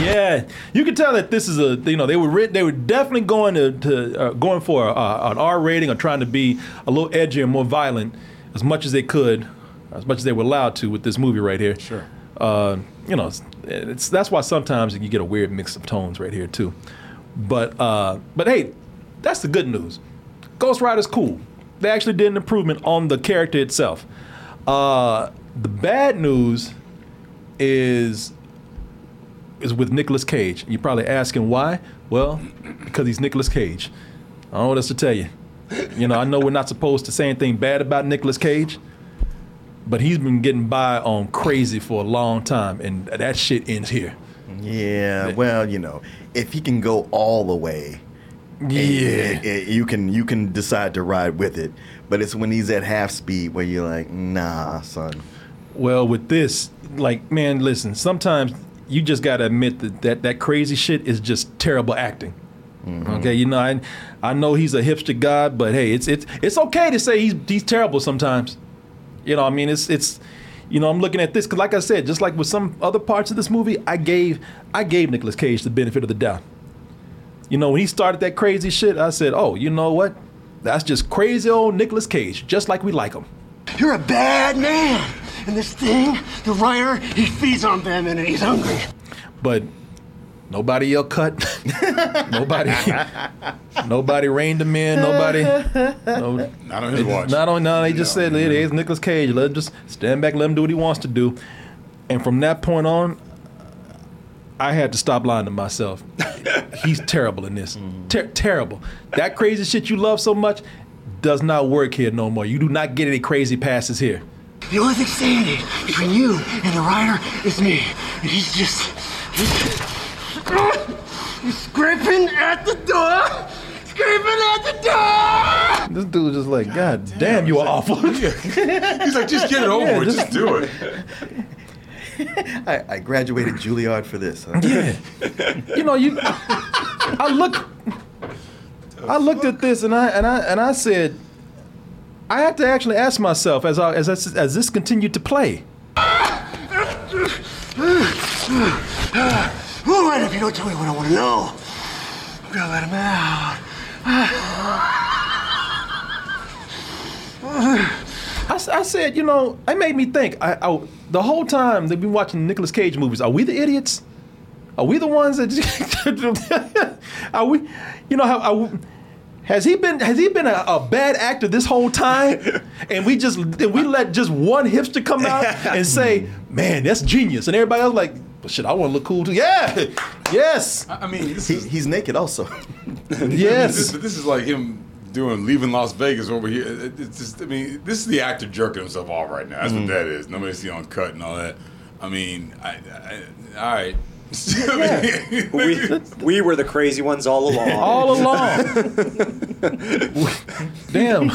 Yeah, you can tell that this is a you know they were they were definitely going to, to uh, going for uh, an R rating or trying to be a little edgier and more violent as much as they could, as much as they were allowed to with this movie right here. Sure. Uh, you know, it's, it's that's why sometimes you get a weird mix of tones right here too. But uh, but hey, that's the good news. Ghost Rider's cool. They actually did an improvement on the character itself. Uh, the bad news is is with Nicolas Cage. You're probably asking why? Well, because he's Nicolas Cage. I don't know what else to tell you. You know, I know we're not supposed to say anything bad about Nicolas Cage, but he's been getting by on crazy for a long time, and that shit ends here. Yeah, well, you know, if he can go all the way, Yeah. eh, eh, you can you can decide to ride with it. But it's when he's at half speed where you're like, nah, son. Well, with this, like, man, listen, sometimes you just gotta admit that that, that crazy shit is just terrible acting. Mm-hmm. Okay, you know, I, I know he's a hipster god, but hey, it's it's it's okay to say he's he's terrible sometimes. You know, I mean, it's it's, you know, I'm looking at this because, like I said, just like with some other parts of this movie, I gave I gave Nicolas Cage the benefit of the doubt. You know, when he started that crazy shit, I said, oh, you know what? That's just crazy old Nicolas Cage, just like we like him. You're a bad man. And this thing, the writer, he feeds on Batman and he's hungry. but nobody yelled cut. nobody, nobody reined him in. Nobody, no, Not on his watch. not on. No, they just said it is Nicolas Cage. Let him just stand back, let him do what he wants to do. And from that point on, I had to stop lying to myself. He's terrible in this. Ter- terrible. That crazy shit you love so much does not work here no more. You do not get any crazy passes here. The only thing standing between you and the rider is me. And he's just. He's, he's scraping at the door! Scraping at the door! this dude just like, God damn, you are awful. He's like, just get it over Yeah, with. just- Just do it. I, I graduated Juilliard for this. huh? Yeah. you know, you. I looked. I looked at this and I and I and I said, I had to actually ask myself as I, as I, as this continued to play. All right, if you don't tell me what I want to know, I'm gonna let him out. I, s- I said, you know, it made me think. I, I the whole time they've been watching Nicolas Cage movies. Are we the idiots? Are we the ones that? are we? You know how? Are has he been? Has he been a, a bad actor this whole time? And we just and we let just one hipster come out and say, "Man, that's genius," and everybody else like, "But shit, I want to look cool too." Yeah, yes, I I mean, this He, is he's naked also. yes. This, this is like him doing leaving Las Vegas over here. It's just, I mean, this is the actor jerking himself off right now. That's what mm-hmm. that is. Nobody see on cut and all that. I mean, I, I, all right. I mean, We, we were the crazy ones all along. all along. Damn,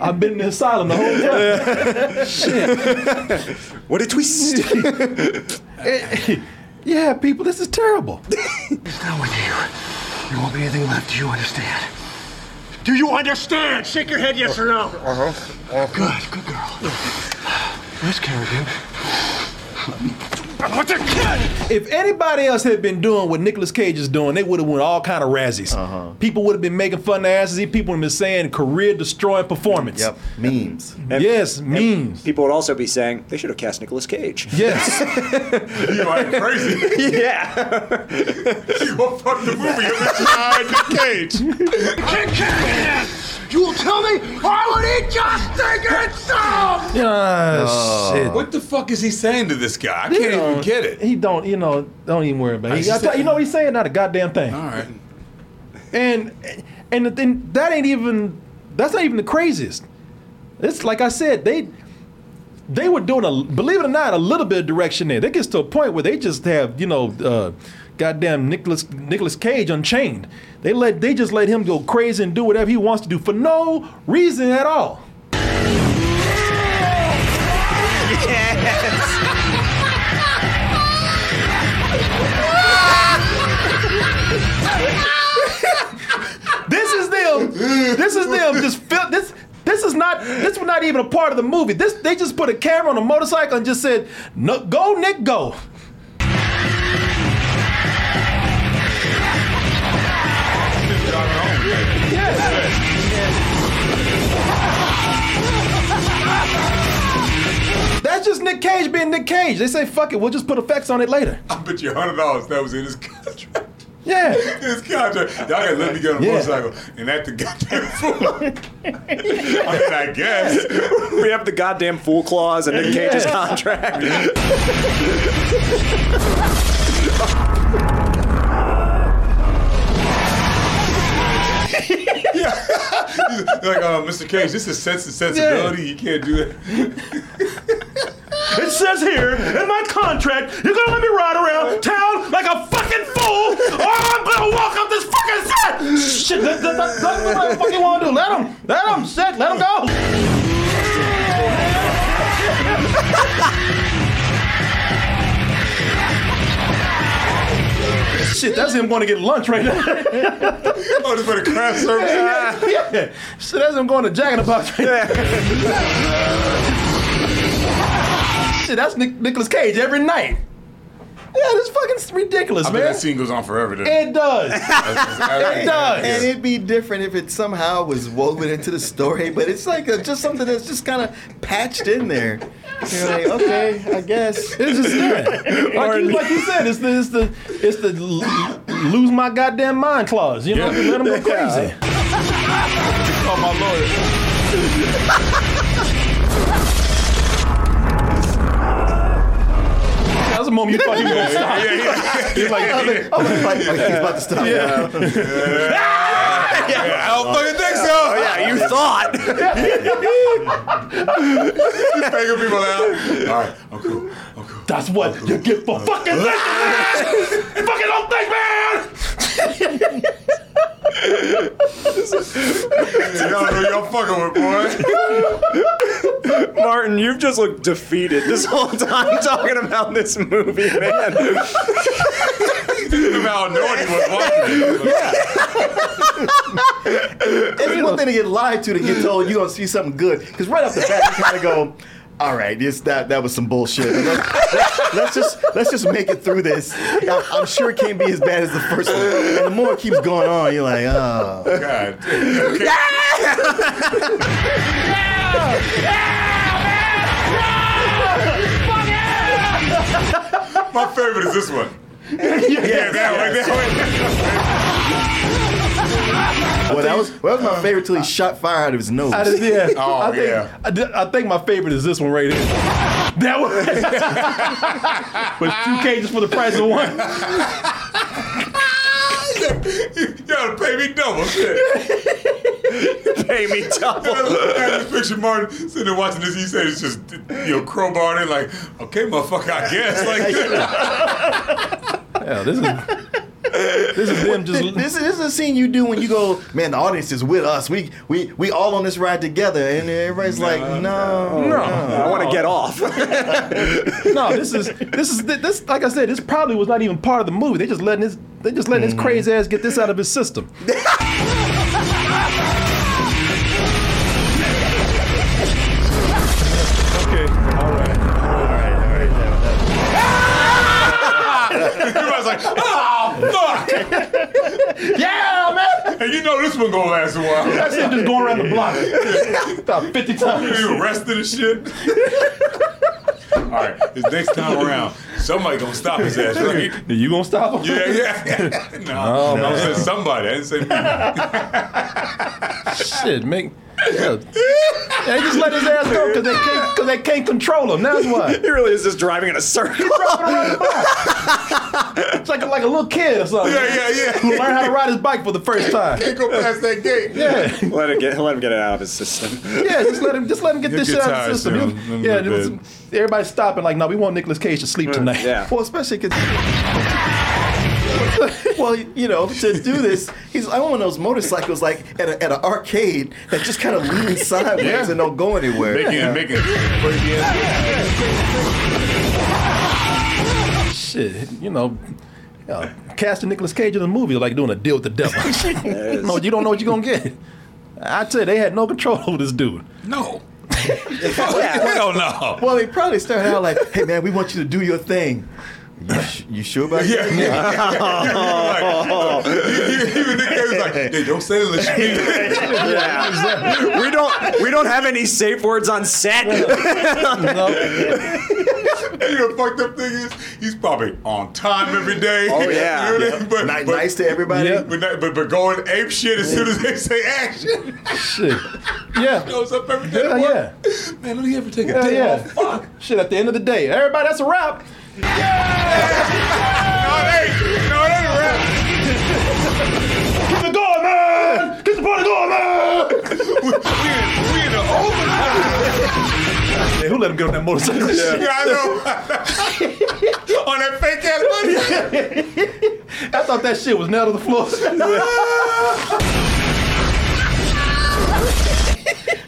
I've been in the asylum the whole time. Shit. What a twist! yeah, people, this is terrible. It's done with you. There won't be anything left. Do you understand? Do you understand? Shake your head, yes or no. Uh-huh. Good, good girl. Where's Carrigan? What's a kid? If anybody else had been doing what Nicolas Cage is doing, they would have won all kind of razzies. Uh-huh. People would have been making fun of asses. People would have been saying career destroying performance. yep, memes. Yes, memes. People would also be saying they should have cast Nicolas Cage. Yes. you are crazy. yeah. you gonna fuck the movie up with John Nick Cage. Kid Carrigan! You will tell me I would eat just thinking so! Ah, shit. What the fuck is he saying to this guy? I can't even get it. He don't, you know, don't even worry about it. He- I tell- you know what he's saying? Not a goddamn thing. All right. And and the thing, that ain't even that's not even the craziest. It's like I said, they they were doing a believe it or not a little bit of direction there. That gets to a point where they just have you know uh, goddamn Nicolas Nicolas Cage unchained. They let they just let him go crazy and do whatever he wants to do for no reason at all. This is them. This is them. Just fil- this. This is not. This was not even a part of the movie. This they just put a camera on a motorcycle and just said, "No, go Nick, go." That's just Nick Cage being Nick Cage. They say, "Fuck it, we'll just put effects on it later." I bet you hundred dollars that was in his contract. Yeah. In his contract. Y'all gotta let me get on a Yeah. motorcycle and act the goddamn fool. I mean, I guess. we have the goddamn fool clause in Nick Cage's contract. like, uh, Mr. Cage, this is sense and sensibility. You can't do that. It says here in my contract, you're gonna let me ride around town like a fucking fool, or I'm gonna walk up this fucking set. Shit, let, let, let, let, what the fuck you wanna do? Let him, let him, shit, let him go. Shit, that's him going to get lunch right now. Oh, this for the craft service. yeah. Shit, that's him going to Jack in the Box right now. Shit, that's Nick, Nicolas Cage every night. Yeah, this fucking ridiculous, I bet man. that scene goes on forever. doesn't it? It does. It does. And it'd be different if it somehow was woven into the story, but it's like a, just something that's just kind of patched in there. You're like, okay, I guess. It's just yeah. like, you, like you said, it's the it's the it's the lose my goddamn mind clause. You know, Yeah. let them go crazy. Call my lawyer. That was a moment you thought he was gonna stop. Yeah, yeah. He's like, Oh, he's like, he's about to stop. yeah. yeah. I don't fucking think so. Oh, yeah, you thought. Figure people out. All right, I'm cool. I'm cool. That's what you get for fucking uh, thinking, man. fucking don't think, man. Y'all know y'all fucking with, boy. Martin, you've just looked defeated this whole time talking about this movie, man. About knowing he was watching it. It's one thing to get lied to to get told you're gonna see something good. Because right off the bat, you kind of go, "All right, this that that was some bullshit. Let's, let's- let's just let's just make it through this. I- I'm sure it can't be as bad as the first one. And the more it keeps going on, you're like, oh. God. Okay. My favorite is this one. Yeah, that one. That Well, that was well, that was my um, favorite till he shot fire out of his nose. I just, yeah. Oh, I think, yeah. I, di- I think my favorite is this one right here. That one. but two cages for the price of one. one. You gotta pay me double. Shit. Pay me double. I just picture Martin sitting there watching this. He said it's just, you know, crowbar in, like, okay, motherfucker, I guess. Like, Yeah, this is this is them just. This, this is a scene you do when you go, man. The audience is with us. We we we all on this ride together, and everybody's like, no, No. I want to get off. No, this is this is this. Like I said, this probably was not even part of the movie. They just letting this. They just letting his mm. crazy ass get this out of his system. okay, all right. everybody's like, oh, fuck. Yeah, man. And you know this one gonna last a while. That shit just going around the block about fifty times. You arrested and shit. All right, this next time around, somebody gonna stop his ass, right? You gonna stop him? Yeah, yeah. no, no, I said somebody. I didn't say me. Shit, make. Yeah. They just let his ass go because they can't because they can't control him. That's why. he really is just driving in a circle. It's like a, like a little kid or something. Yeah, yeah, yeah. Who learned how to ride his bike for the first time. Can't go past that gate. Yeah, let him get let him get it out of his system. yeah. Just let him just let him get He'll this get shit out of tired the system. soon. He'll- yeah, it was- everybody's stopping like, no, we want Nicolas Cage to sleep mm, tonight. Yeah. Well, especially because. well, you know, to do this, he's on one of those motorcycles like at, a, at an arcade that just kind of lean sideways Yeah. and don't go anywhere. Making it, making it. Shit, you know. Uh, casting Nicolas Cage in a movie like doing a deal with the devil. no, you don't know what you're gonna get. I tell you, they had no control over this dude. No. Hell no. Well, they probably started out like, "Hey, man, we want you to do your thing." You, sh- you sure about Yeah, that? yeah. Like, even Nick Cage was like, hey, don't say the speed. Yeah. we don't we don't have any safe words on set. No. you know, fucked up thing is, he's probably on time every day. Oh, yeah. You know what I mean? but, Ni- but, nice to everybody. Yeah. But, not- but, but going ape shit as soon as they say action. Shit. Yeah. Goes up every day. to Hell yeah. Man, don't he ever take a Hell day yeah. off? Fuck. Shit, at the end of the day, everybody, that's a wrap. Yeah. no, it ain't. No, it ain't a rap. Keep it going, man. Keep the party going, man. We, we, we who let him get on that motorcycle? Yeah, I know. On that fake ass money. I thought that shit was nailed to the floor.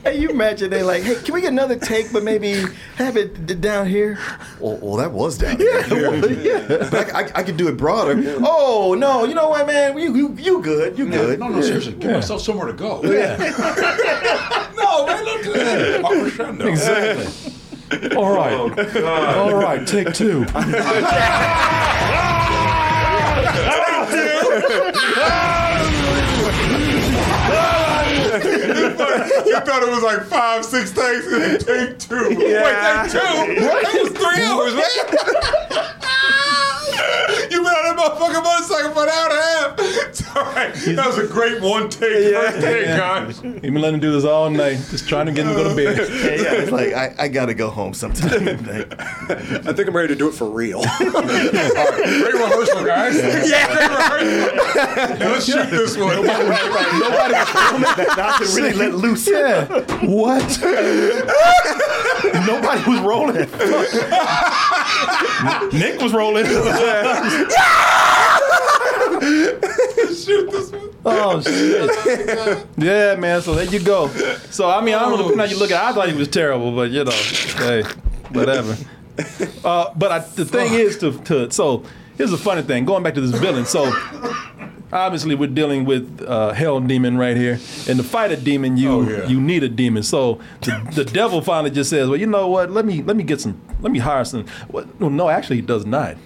Hey, you imagine they like, hey, can we get another take, but maybe have it d- down here? Well, well that was down here. yeah. But I, I, I could do it broader. Oh no, you know what, man? You you, you good? You good? No, no, seriously. Give myself somewhere to go. Yeah. No, man, don't do that. Crescendo. Exactly. All right. All right. Take two. You thought it was like five, six takes, and then take two. Yeah. Wait, take two? That was three hours, man. you been on that motherfucking motorcycle for an hour and a half. It's all right. That was a great one take, first take, guys. You've been letting him do this all night, just trying to get him to go to bed. Uh, yeah, yeah, it's like I, I gotta go home sometime. I think I'm ready to do it for real. All right, great rehearsal, guys. Yeah, great rehearsal. Now let's shoot this one. Nobody was not to really let loose. Yeah. What? Nobody was rolling. Nick was rolling. shoot this one. Oh shit! yeah, man. So there you go. So I mean, I don't know how you look at. it. I thought he was terrible, but you know, hey, whatever. Uh, but I, the thing is to, to so here's a funny thing. Going back to this villain, so obviously we're dealing with uh, hell demon right here, and to fight a demon, you Oh, yeah. you need a demon. So the, the devil finally just says, well, you know what? Let me let me get some. Let me hire some. Well, no, no, actually, he does not.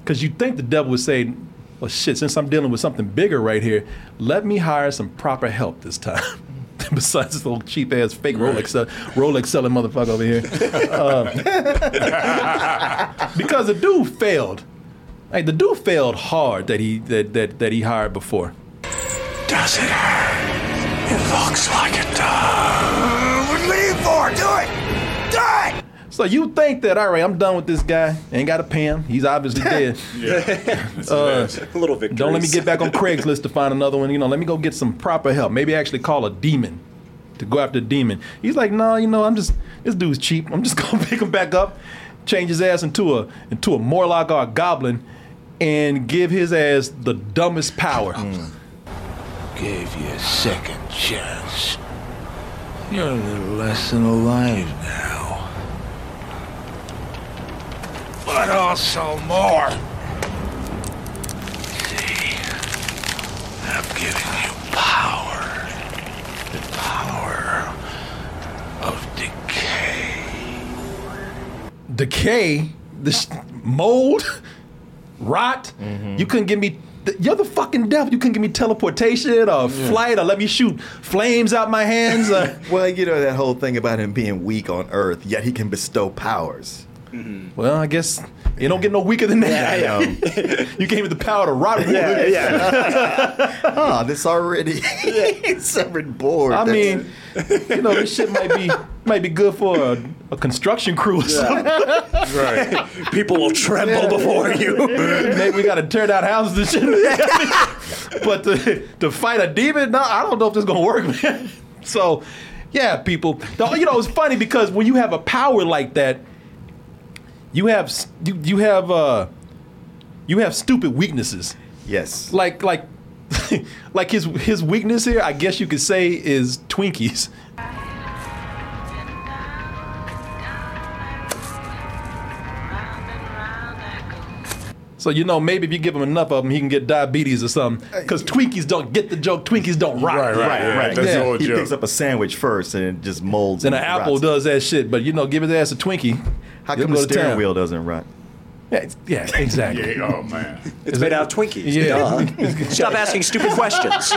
Because you think the devil would say, well, shit, since I'm dealing with something bigger right here, let me hire some proper help this time. Besides this little cheap ass fake Rolex, sell- Rolex selling motherfucker over here. Uh, because the dude failed. Like the dude failed hard that he that that, that he hired before. Does it hurt? It looks like it does. What are you for? Do it! Do it! So you think that all right, I'm done with this guy. Ain't got to pay him. He's obviously dead. Uh, A little victory. Don't let me get back on Craigslist to find another one. You know, let me go get some proper help. Maybe actually call a demon to go after a demon. He's like, no, you know, I'm just this dude's cheap. I'm just gonna pick him back up, change his ass into a into a Morlock or a goblin, and give his ass the dumbest power. Gave you a second chance. You're a little less than alive now. But also more. See, I'm giving you power. The power of decay. Decay, this mold, rot. Mm-hmm. You couldn't give me. You're the fucking devil. You couldn't give me teleportation or flight or let me shoot flames out my hands. Well, you know that whole thing about him being weak on Earth, yet he can bestow powers. Well, I guess you don't get no weaker than that. Yeah, I know. you gave me the power to rot wood. Yeah, yeah. Ah, this already severed board. I That's- mean, you know, this shit might be might be good for a, a construction crew or something. Right. People will tremble before you. Maybe we got to tear down houses and shit. but to, to fight a demon, no, I don't know if this is gonna work, man. So, yeah, people. the- You know, it's funny because when you have a power like that, you have you, you have uh you have stupid weaknesses. yes. like like like his his weakness here, I guess you could say, is Twinkies. So you know, maybe if you give him enough of them, he can get diabetes or something. Because Twinkies don't get the joke. Twinkies don't rock. Right, right, yeah, That's Yeah. the whole He joke. picks up a sandwich first and it just molds. Then an and an apple rots. does that shit, but you know, give his ass a Twinkie. How come the steering town. wheel doesn't rot? Yeah, it's- yeah, exactly. yeah, oh man. It's made out of Twinkies. Yeah. Duh. Stop asking stupid questions.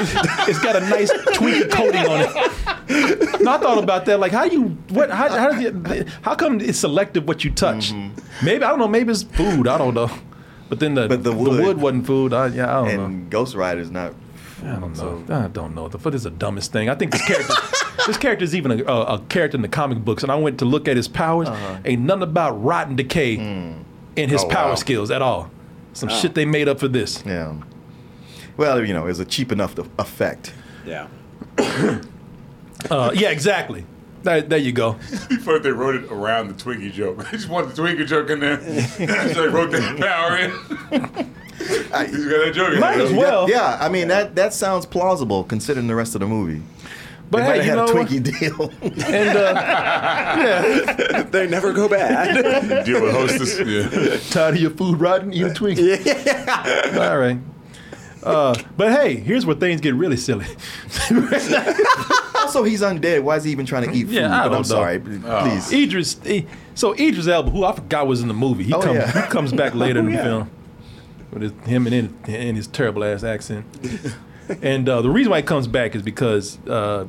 it's got a nice Twinkie coating on it. No, I thought about that. Like, how you what? How how, does it, how come it's selective what you touch? Mm-hmm. Maybe I don't know. Maybe it's food. I don't know. But then the But the wood- wasn't food. I, yeah, I don't know. And Ghost Rider's not. I don't know. I don't know. The foot is the dumbest thing. I think this character, this character is even a, a, a character in the comic books. And I went to look at his powers. Ain't nothing about rotten and decay in his Oh, power wow. skills at all. Some shit they made up for this. Yeah. Well, you know, it was a cheap enough to effect. Yeah. Uh, yeah, exactly. There, there you go. Before they wrote it around the Twinkie joke. They just wanted the Twinkie joke in there. so they wrote that power in. You got that joke in Might as well. Yeah, I mean that that sounds plausible considering the rest of the movie. But they hey, might you have know a what? Twinkie deal. And uh, They never go bad. Deal with hostess. Yeah. tired of your food rotting, eat a Twinkie. Yeah. All right. Uh, but hey, here's where things get really silly. also, he's undead. Why is he even trying to eat food? Yeah, I But don't I'm sorry. know. Please. Idris, he, so Idris Elba, who I forgot was in the movie, he Oh, comes yeah. he comes back later in the film with him and in his terrible ass accent. and uh, the reason why he comes back is because uh,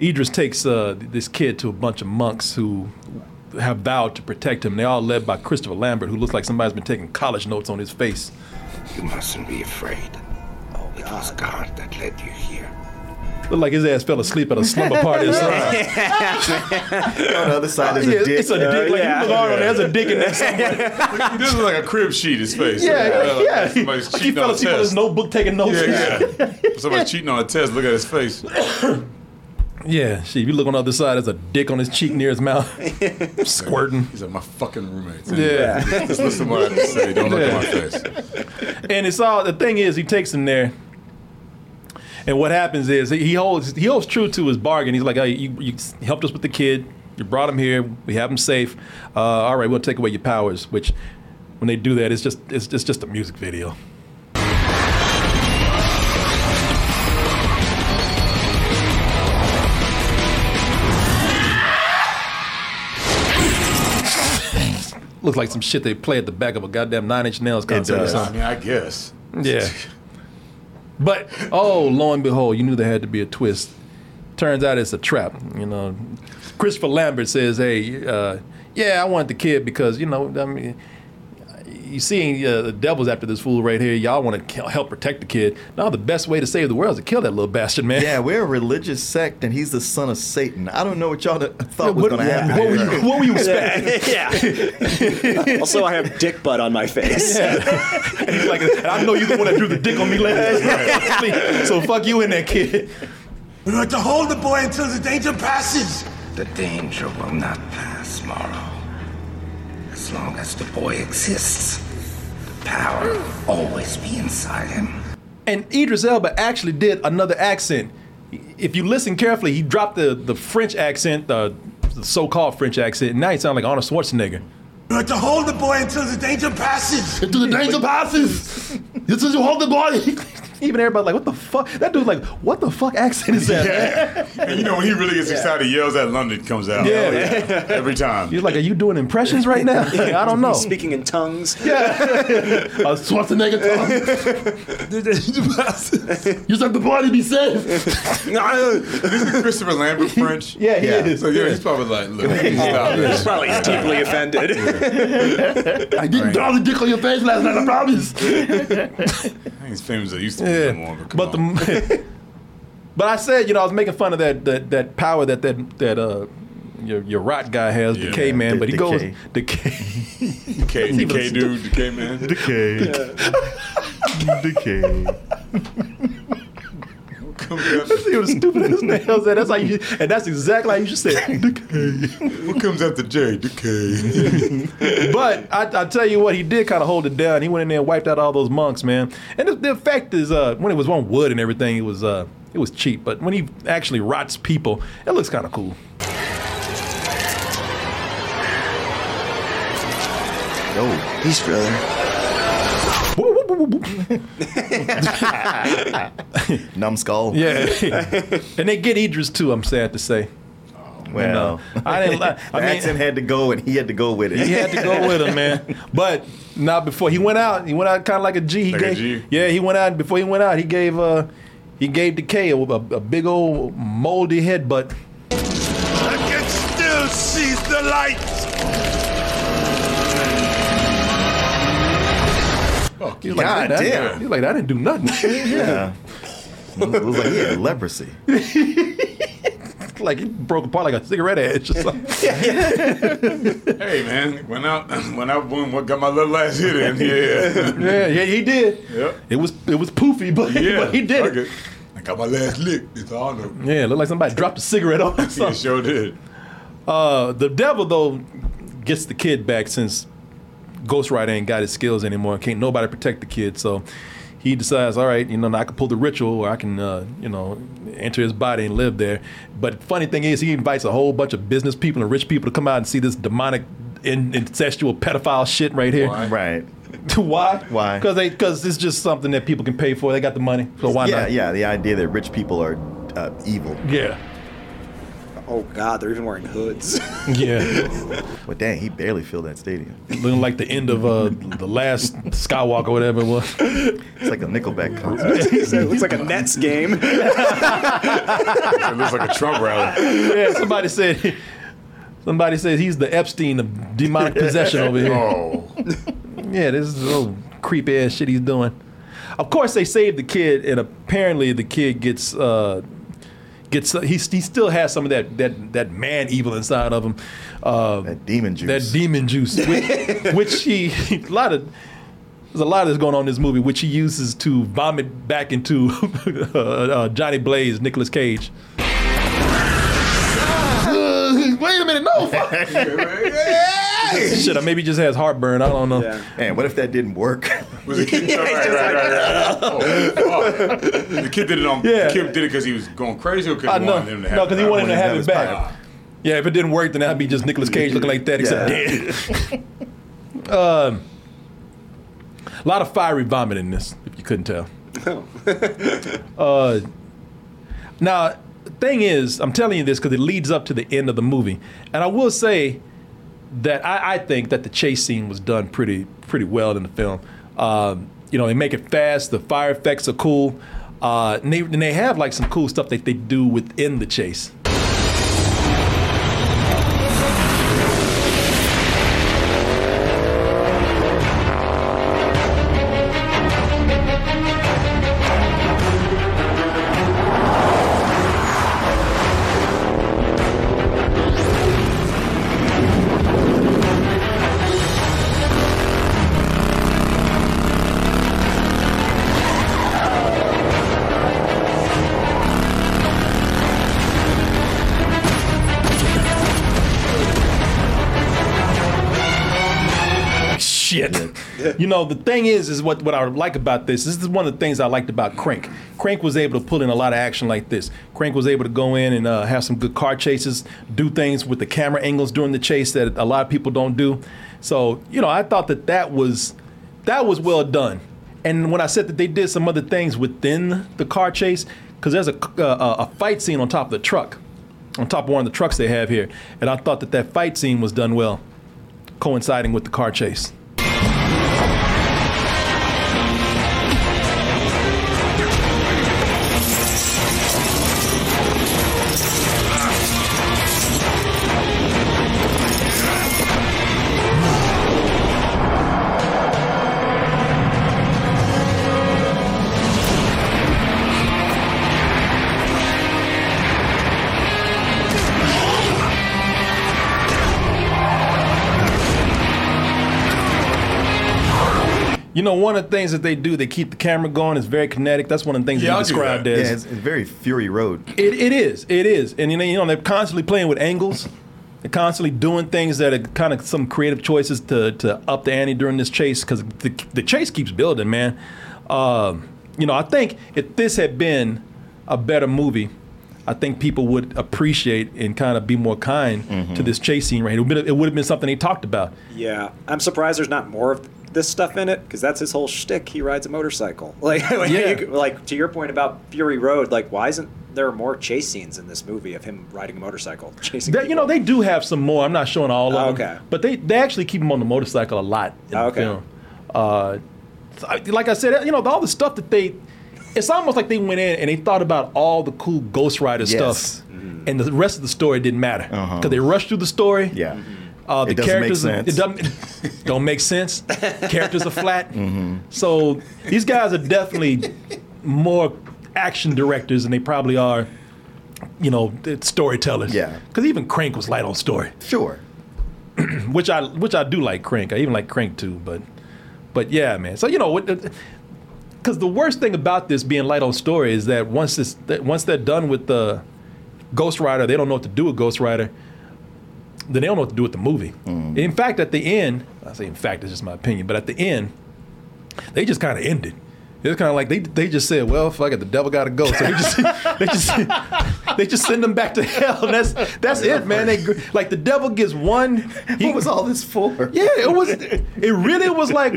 Idris takes uh, this kid to a bunch of monks who have vowed to protect him. They're all led by Christopher Lambert, who looks like somebody's been taking college notes on his face. You mustn't be afraid. Oh, it was God that led you here. Look like his ass fell asleep at a slumber party or something. On the other side, there's Yeah, a dick. it's a dick. Like yeah. you look hard on there, there's a dick in there somewhere. This is like a crib sheet, his face. Yeah, Like, yeah. Somebody's Like he cheating fell on a asleep with his test. notebook taking notes. Yeah, yeah. Somebody's cheating on a test. Look at his face. Yeah, shit. If you look on the other side, there's a dick on his cheek near his mouth, squirting. He's like my fucking roommates. Yeah. Just listen to what I have to say. Don't look Yeah. at my face. and it's all the thing is he takes him there and what happens is he holds he holds true to his bargain he's like hey, you, you helped us with the kid you brought him here we have him safe uh, all right we'll take away your powers which when they do that it's just it's, it's just a music video looks like some shit they play at the back of a goddamn nine inch nails concert or does. something I mean, I guess. yeah. But oh, lo and behold, you knew there had to be a twist. Turns out it's a trap. You know, Christopher Lambert says, "Hey, uh, yeah, I want the kid because you know, I mean." You see, uh, the devil's after this fool right here. Y'all want to help protect the kid. No, the best way to save the world is to kill that little bastard, man. Yeah, we're a religious sect, and he's the son of Satan. I don't know what y'all thought was going to happen. what were here. you- what were you expecting? yeah. also, I have dick butt on my face. And he's like, and I know you're the one that drew the dick on me last. so fuck you in that kid. We have to hold the boy until the danger passes. The danger will not pass, Moreau. As long as the boy exists, the power will always be inside him. And Idris Elba actually did another accent. If you listen carefully, he dropped the, the French accent, the, the so-called French accent, and now he sounds like Arnold Schwarzenegger. We have to hold the boy until the danger passes. Until the danger passes. This is you hold the boy. Even everybody like, what the fuck? That dude's like, what the fuck accent is that? man? And you know when he really gets excited, he yells that London comes out. Yeah. Oh, yeah. Every time. He's like, are you doing impressions right now? I don't know. He's speaking in tongues. Yeah. A Schwarzenegger tongue. You said the boy to be safe. No, this Isn't Christopher Lambert French? Yeah, he Yeah. is. So yeah, he's probably like, look, stop He's probably deeply offended. I didn't draw the dick on your face last night, I promise. I think he's famous. I used to be Yeah, no more, but, come but on. the but I said, you know, I was making fun of that that, that power that that that uh your your rot guy has, Yeah. Decay Man, but he goes Decay. Decay. Decay, decay dude, the decay man. Decay. Decay. Comes out, He was stupid as nails. and That's how you, and that's exactly how you should say it. Decay. what comes after J? Decay. But I, I tell you what, he did kind of hold it down. He went in there and wiped out all those monks, man. And the, the effect is, uh, when it was on wood and everything, it was uh, it was cheap. But when he actually rots people, it looks kind of cool. Yo, Peace, brother. numbskull. Yeah, and they get Idris too. I'm sad to say. Well, I didn't. li- the I mean, accent had to go, and he had to go with it. he had to go with him, man. But not before he went out. He went out kind of like a G. He Like gave, G? Yeah, he went out. Before he went out, he gave uh, he gave Decay a, a, a big old moldy headbutt. I can still see the light. He was like, God that, damn. He's like, I didn't do nothing. yeah. It was like he had leprosy. like he broke apart like a cigarette edge or something. hey man, went out, went out, boom, what got my little ass hit in? Yeah, yeah, yeah, he did. Yep. It was it was poofy, but, yeah. but he did fuck it. I got my last lick. It's all no. Yeah, it looked like somebody dropped a cigarette on or He something. sure did. Uh, the devil though gets the kid back since Ghost Rider ain't got his skills anymore. Can't nobody protect the kid, so he decides, all right, you know, I can pull the ritual, or I can, uh, you know, enter his body and live there. But funny thing is, he invites a whole bunch of business people and rich people to come out and see this demonic, incestual pedophile shit right here. Why? Right. Why? Why? Because they because it's just something that people can pay for. They got the money, so why yeah, not? yeah. The idea that rich people are uh, evil. yeah, Oh God, they're even wearing hoods. yeah. But dang, he barely filled that stadium. Looking like the end of uh, the last Skywalker, whatever it was. It's like a Nickelback concert. so it looks like a Nets game. It looks like a Trump rally. yeah, somebody said somebody says he's the Epstein of demonic possession over here. Oh, Yeah, this is little creepy ass shit he's doing. Of course, they saved the kid, and apparently the kid gets uh, gets he, he still has some of that that that man evil inside of him. Uh, that demon juice. That demon juice, which, which he a lot of there's a lot that's going on in this movie, which he uses to vomit back into uh, uh, Johnny Blaze, Nicolas Cage. Wait a minute, no fuck. Shit, or maybe just has heartburn. I don't know. Yeah. Man, what if that didn't work? Was the kid, right, right, right, right. Oh, fuck. The kid did it on. Yeah. The kid did it because he was going crazy, or because I he know. wanted him to have No, it because he back? wanted him to have it back. Ah. Yeah, if it didn't work, then that'd be just Nicolas Cage looking like that, except Yeah. dead. um, a lot of fiery vomit in this, if you couldn't tell. uh, now, thing is, I'm telling you this because it leads up to the end of the movie, and I will say that I, I think that the chase scene was done pretty pretty well in the film. Um, you know, they make it fast. The fire effects are cool. Uh, and, they, and they have like some cool stuff that they do within the chase. You know, the thing is, is what, what I like about this. This is one of the things I liked about Crank. Crank was able to pull in a lot of action like this. Crank was able to go in and uh, have some good car chases, do things with the camera angles during the chase that a lot of people don't do. So, you know, I thought that that was that was well done. And when I said that they did some other things within the car chase, because there's a, uh, a fight scene on top of the truck, on top of one of the trucks they have here, and I thought that that fight scene was done well, coinciding with the car chase. You know, one of the things that they do, they keep the camera going. It's very kinetic. That's one of the things Yeah, they I'll described that. as. yeah, it's, it's very Fury Road. It, it is. It is. And you know, you know, they're constantly playing with angles. They're constantly doing things that are kind of some creative choices to, to up the ante during this chase because the, the chase keeps building, man. Um, you know, I think if this had been a better movie, I think people would appreciate and kind of be more kind to this chase scene right here. It would, it would have been something they talked about. Yeah, I'm surprised there's not more of this stuff in it because that's his whole shtick. He rides a motorcycle. Like, Yeah. you like to your point about Fury Road. Like, why isn't there more chase scenes in this movie of him riding a motorcycle, chasing? That, you know, they do have some more. I'm not showing all of Oh, them. okay. But they, they actually keep him on the motorcycle a lot in Oh, the film. Uh, like I said, you know, all the stuff that they, it's almost like they went in and they thought about all the cool Ghost Rider Yes. stuff, and the rest of the story didn't matter because Uh-huh. they rushed through the story. Yeah. Uh, the It doesn't make characters sense. it doesn't don't make sense. characters are flat. Mm-hmm. So these guys are definitely more action directors than they probably are, you know, storytellers. Yeah. Because even Crank was light on story, Sure. which I which I do like Crank. I even like Crank too, but but yeah, man. So you know what? Because the worst thing about this being light on story is that once this that once they're done with the Ghost Rider, they don't know what to do with Ghost Rider. Then they don't know what to do with the movie. In fact, at the end, I say in fact, it's just my opinion, but at the end, they just kind of ended. It's kind of like they they just said, "Well, fuck it, the devil got to go." So they just they just they just send them back to hell. And that's that's it, man. They like the devil gets one. He What was all this for? yeah, it was. It really was like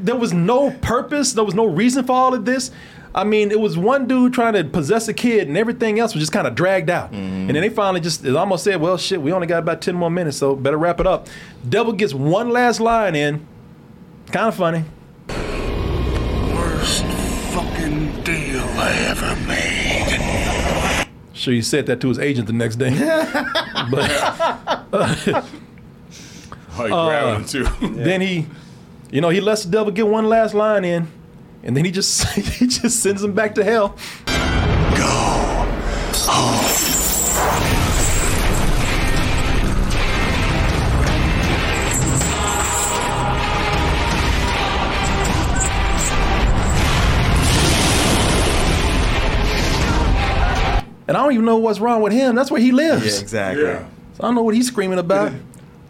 there was no purpose. There was no reason for all of this. I mean, it was one dude trying to possess a kid, and everything else was just kind of dragged out. Mm-hmm. And then they finally just it almost said, "Well, shit, we only got about ten more minutes, so better wrap it up." Devil gets one last line in. Kind of funny. Worst fucking deal I ever made. Sure, he said that to his agent the next day. but Oh, he grabbed him too. then he, you know, he lets the devil get one last line in, and then he just he just sends him back to hell. Go! And I don't even know what's wrong with him. That's where he lives. Yeah, exactly. Yeah. I don't know what he's screaming about.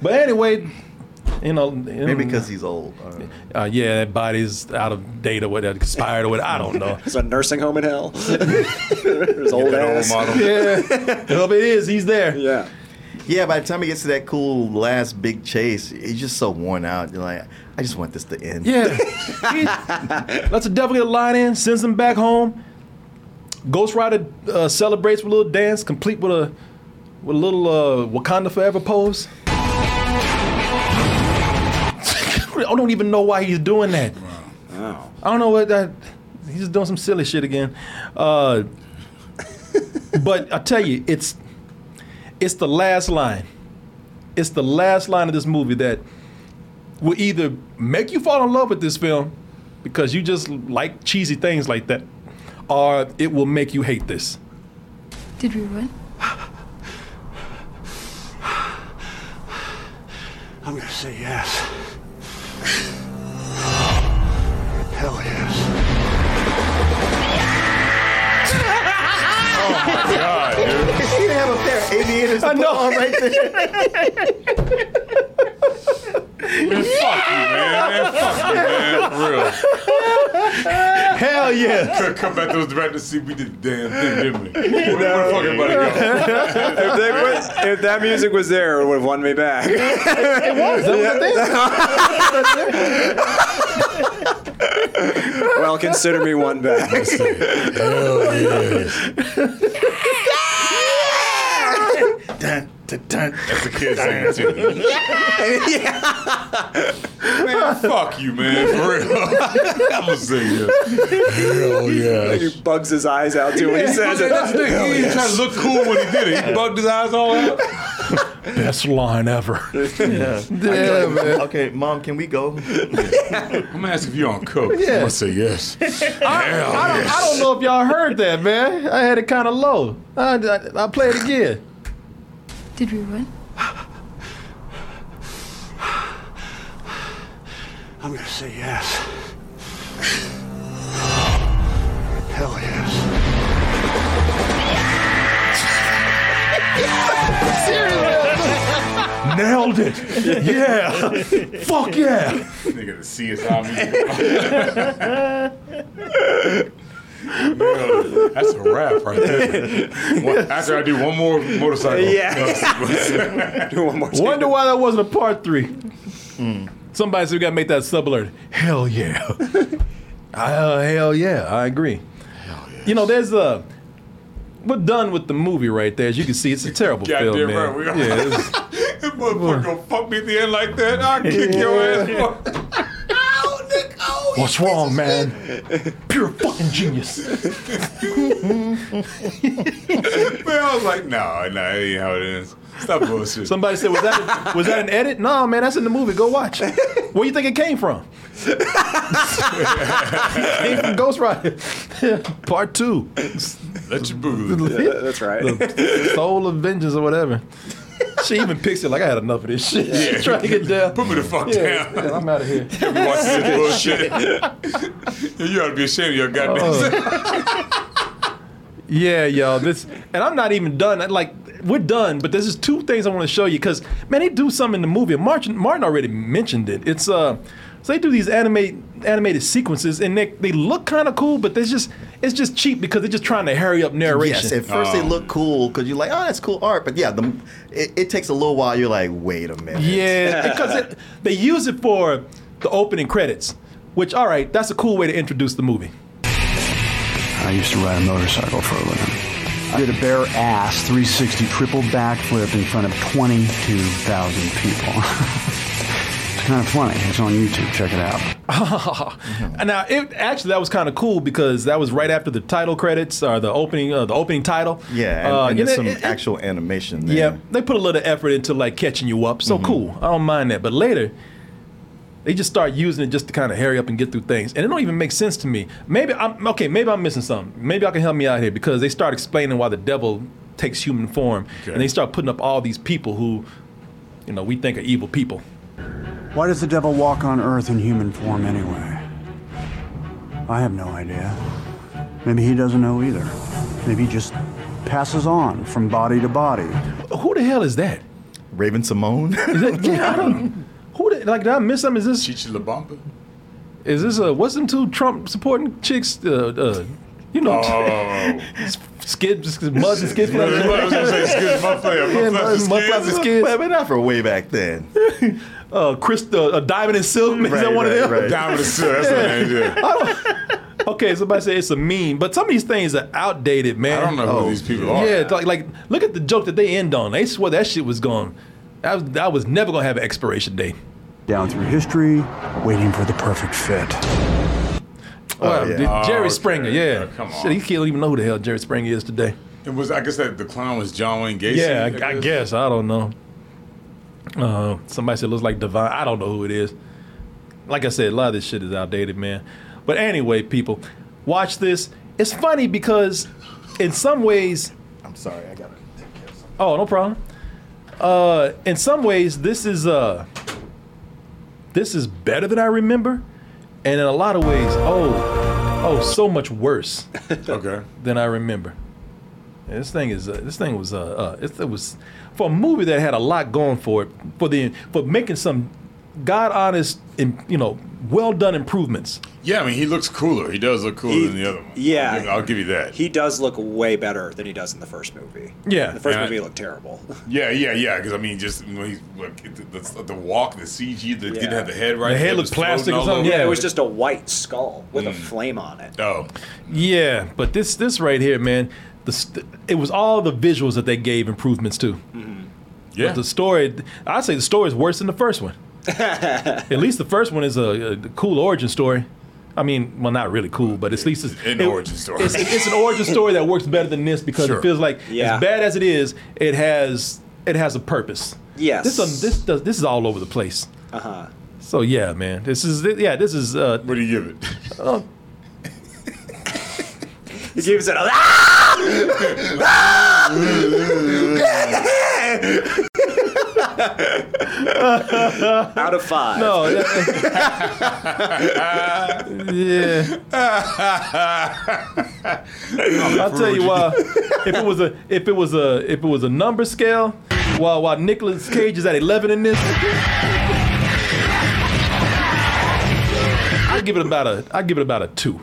But anyway, you know, Maybe because he's old. Uh, uh, yeah, that body's out of date or whatever, expired or whatever. I don't know. It's a nursing home in hell. His old That old ass. model. yeah, if it is, he's there. Yeah. yeah, by the time he gets to that cool last big chase, he's just so worn out. You're like, I just want this to end. Yeah. He- lets the devil get a line in, sends him back home. Ghost Rider uh, celebrates with a little dance, complete with a with a little uh, Wakanda Forever pose. I don't even know why he's doing that. Oh. I don't know what that. He's just doing some silly shit again. Uh, but I tell you, it's it's the last line. It's the last line of this movie that will either make you fall in love with this film because you just like cheesy things like that, or it will make you hate this. Did we win? I'm gonna say yes. Hell yes. oh my God, dude. he didn't have a pair of aviators to I put know. on right there. Man, fuck you, man. man. Fuck you, man. For real. Hell yeah! Could come back to those directors see we did the damn thing, didn't we? Where, where the fuck everybody go? If, they was- if that music was there, it would have won me back. It was. well, consider me one back. Dun, dun, dun. That's the kid saying too. Man, fuck you, man. For real. I'm gonna say yes. Hell yes. He bugs his eyes out too when he says it. That's the thing. He didn't to look cool when he did it. He bugged his eyes all out. Best line ever. Yeah. Yeah, man. Okay, mom, can we go? I'm gonna ask if you're on coke. Yeah. I'm gonna say yes. I, I, don't, I don't know if y'all heard that, man. I had it kind of low. I, I, I'll play it again. Did we win? I'm gonna say yes. Hell yes. Nailed it. Yeah. Fuck yeah. Nigga, the CSI music. Man, That's a rap right there. One- After I do one more motorcycle. Yeah. Do one more. Wonder why that wasn't a part three. Somebody said we gotta make that sub alert. Hell yeah. uh, hell yeah, I agree. You know, there's a. We're done with the movie right there. As you can see, it's a terrible Goddamn film, man. right we are. Yeah, it's- This motherfucker gonna fuck me at the end like that. I'll kick your ass. boy. Ow, Nick. Oh, Oh, What's wrong, man? Pure fucking genius. man, I was like, no, no, that ain't how it is. Stop bullshit. Somebody said, "Was that was that an edit?" No, man, that's in the movie. Go watch. Where you think it came from? came from Ghost Rider, Part Two, Let you boo. Yeah, that's right. Soul of Vengeance or whatever. She even picks it like I had enough of this shit. Yeah. Trying to get down. Put me the fuck Yeah, down. yeah, I'm out of here. You watching this bullshit. you ought to be ashamed of your goddamn Oh. Yeah, y'all. This and I'm not even done. Like we're done, but there's just two things I want to show you because man, they do something in the movie. Martin Martin already mentioned it. It's uh, so they do these animate animated sequences and they they look kind of cool, but there's just it's just cheap because they're just trying to hurry up narration. Yes, at first they oh. look cool because you're like, oh, that's cool art. But yeah, the, it, it takes a little while. You're like, wait a minute. Yeah, because it, they use it for the opening credits, which all right, that's a cool way to introduce the movie. I used to ride a motorcycle for a living. I did a bare ass 360 triple backflip in front of 22,000 people. it's kind of funny. It's on YouTube. Check it out. And now, it, actually, that was kind of cool because that was right after the title credits or the opening, uh, the opening title. Yeah, and, Uh, and there's know, some it- it- actual animation there. Yeah, they put a little effort into like catching you up. So cool. I don't mind that. But later, they just start using it just to kind of hurry up and get through things, and it don't even make sense to me. Maybe I'm okay. Maybe I'm missing something. Maybe I can help me out here because they start explaining why the devil takes human form, Okay. and they start putting up all these people who, you know, we think are evil people. Why does the devil walk on earth in human form anyway? I have no idea. Maybe he doesn't know either. Maybe he just passes on from body to body. Who the hell is that? Raven-Symoné. Is that, yeah, I don't. Who did, like did I miss something? Is this Chichi LaBamba? is this a what's them two Trump supporting chicks? Uh, uh you know, Oh. skid, Muzz and skid. I was gonna say, excuse my player. Yeah, My Muzz player, Muzz and excuse. skids. but, but not for way back then. Uh, Chris, uh, uh, Diamond and Silk. Is that one right, of them? right. Down with the seal. That's what it is. yeah. Okay, somebody say it's a meme, but some of these things are outdated, man. I don't know who Oh, these people are. Yeah, like like look at the joke that they end on. They swear that shit was gone. That was, that was never gonna have an expiration date. Down through history, waiting for the perfect fit. Wow, yeah. did- Jerry Oh, okay. Springer, yeah. Yeah, come on. Shit, he can't even know who the hell Jerry Springer is today. It was. I guess that the clown was John Wayne Gacy. Yeah, I, I guess. I don't know. Uh, somebody said it looks like Divine. I don't know who it is. Like I said, a lot of this shit is outdated, man. But anyway, people, watch this. It's funny because in some ways, I'm sorry, I gotta take care of something. oh, no problem. Uh, in some ways, this is uh, this is better than I remember, and in a lot of ways, oh, oh, so much worse. Okay. than I remember. Yeah, this thing is uh, this thing was uh, uh it, it was for a movie that had a lot going for it for the for making some god honest and you know well done improvements. Yeah, I mean, he looks cooler. He does look cooler He- than the other one. yeah. I'll give, I'll give you that. He does look way better than he does in the first movie. Yeah. the first Yeah. movie he looked terrible. yeah, yeah, yeah. Because I mean, just when he's like the, the, the walk, the CG, that Yeah. didn't have the head right. The head looked plastic or something, yeah. it was just a white skull with a flame on it. Oh, Yeah, but this this right here, man, the st- it was all the visuals that they gave improvements to. yeah. But the story, I'd say the story is worse than the first one. at least the first one is a, a cool origin story. I mean, well, not really cool, but at least it's An it- origin story. It's, it's an origin story that works better than this because Sure. it feels like Yeah. as bad as it is, it has it has a purpose. Yes. This um, this does this is all over the place. Uh huh. So yeah, man, this is yeah, this is uh, what do you give it? He gives it a. Out of five. no, yeah. I'll tell you why. If it was a if it was a if it was a number scale, while while Nicolas Cage is at eleven in this, I'd give it about a I'd give it about a two.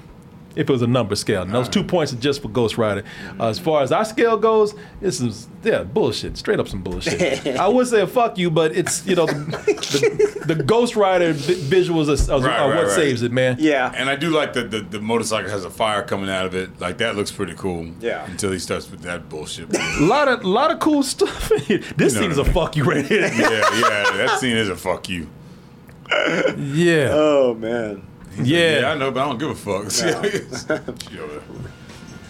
If it was a number scale, and those two points are just for Ghost Rider. Uh, as far as our scale goes, this is yeah bullshit, straight up some bullshit. I would say a fuck you, but it's you know the, the, the Ghost Rider vi- visuals are, are, Right, are right, what right. saves it, man. Yeah. And I do like that the, the motorcycle has a fire coming out of it. Like that looks pretty cool. Yeah. Until he starts with that bullshit. A lot of lot of cool stuff. this No, thing is no, a no. fuck you right here. yeah, yeah. That scene is a fuck you. Yeah, Oh man. Yeah, I yeah, know, but I don't give a fuck. She over there.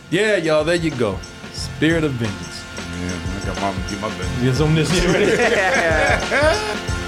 yeah, y'all. There you go. Spirit of vengeance. Yeah, I got my get my business. Yes, on this. You ready?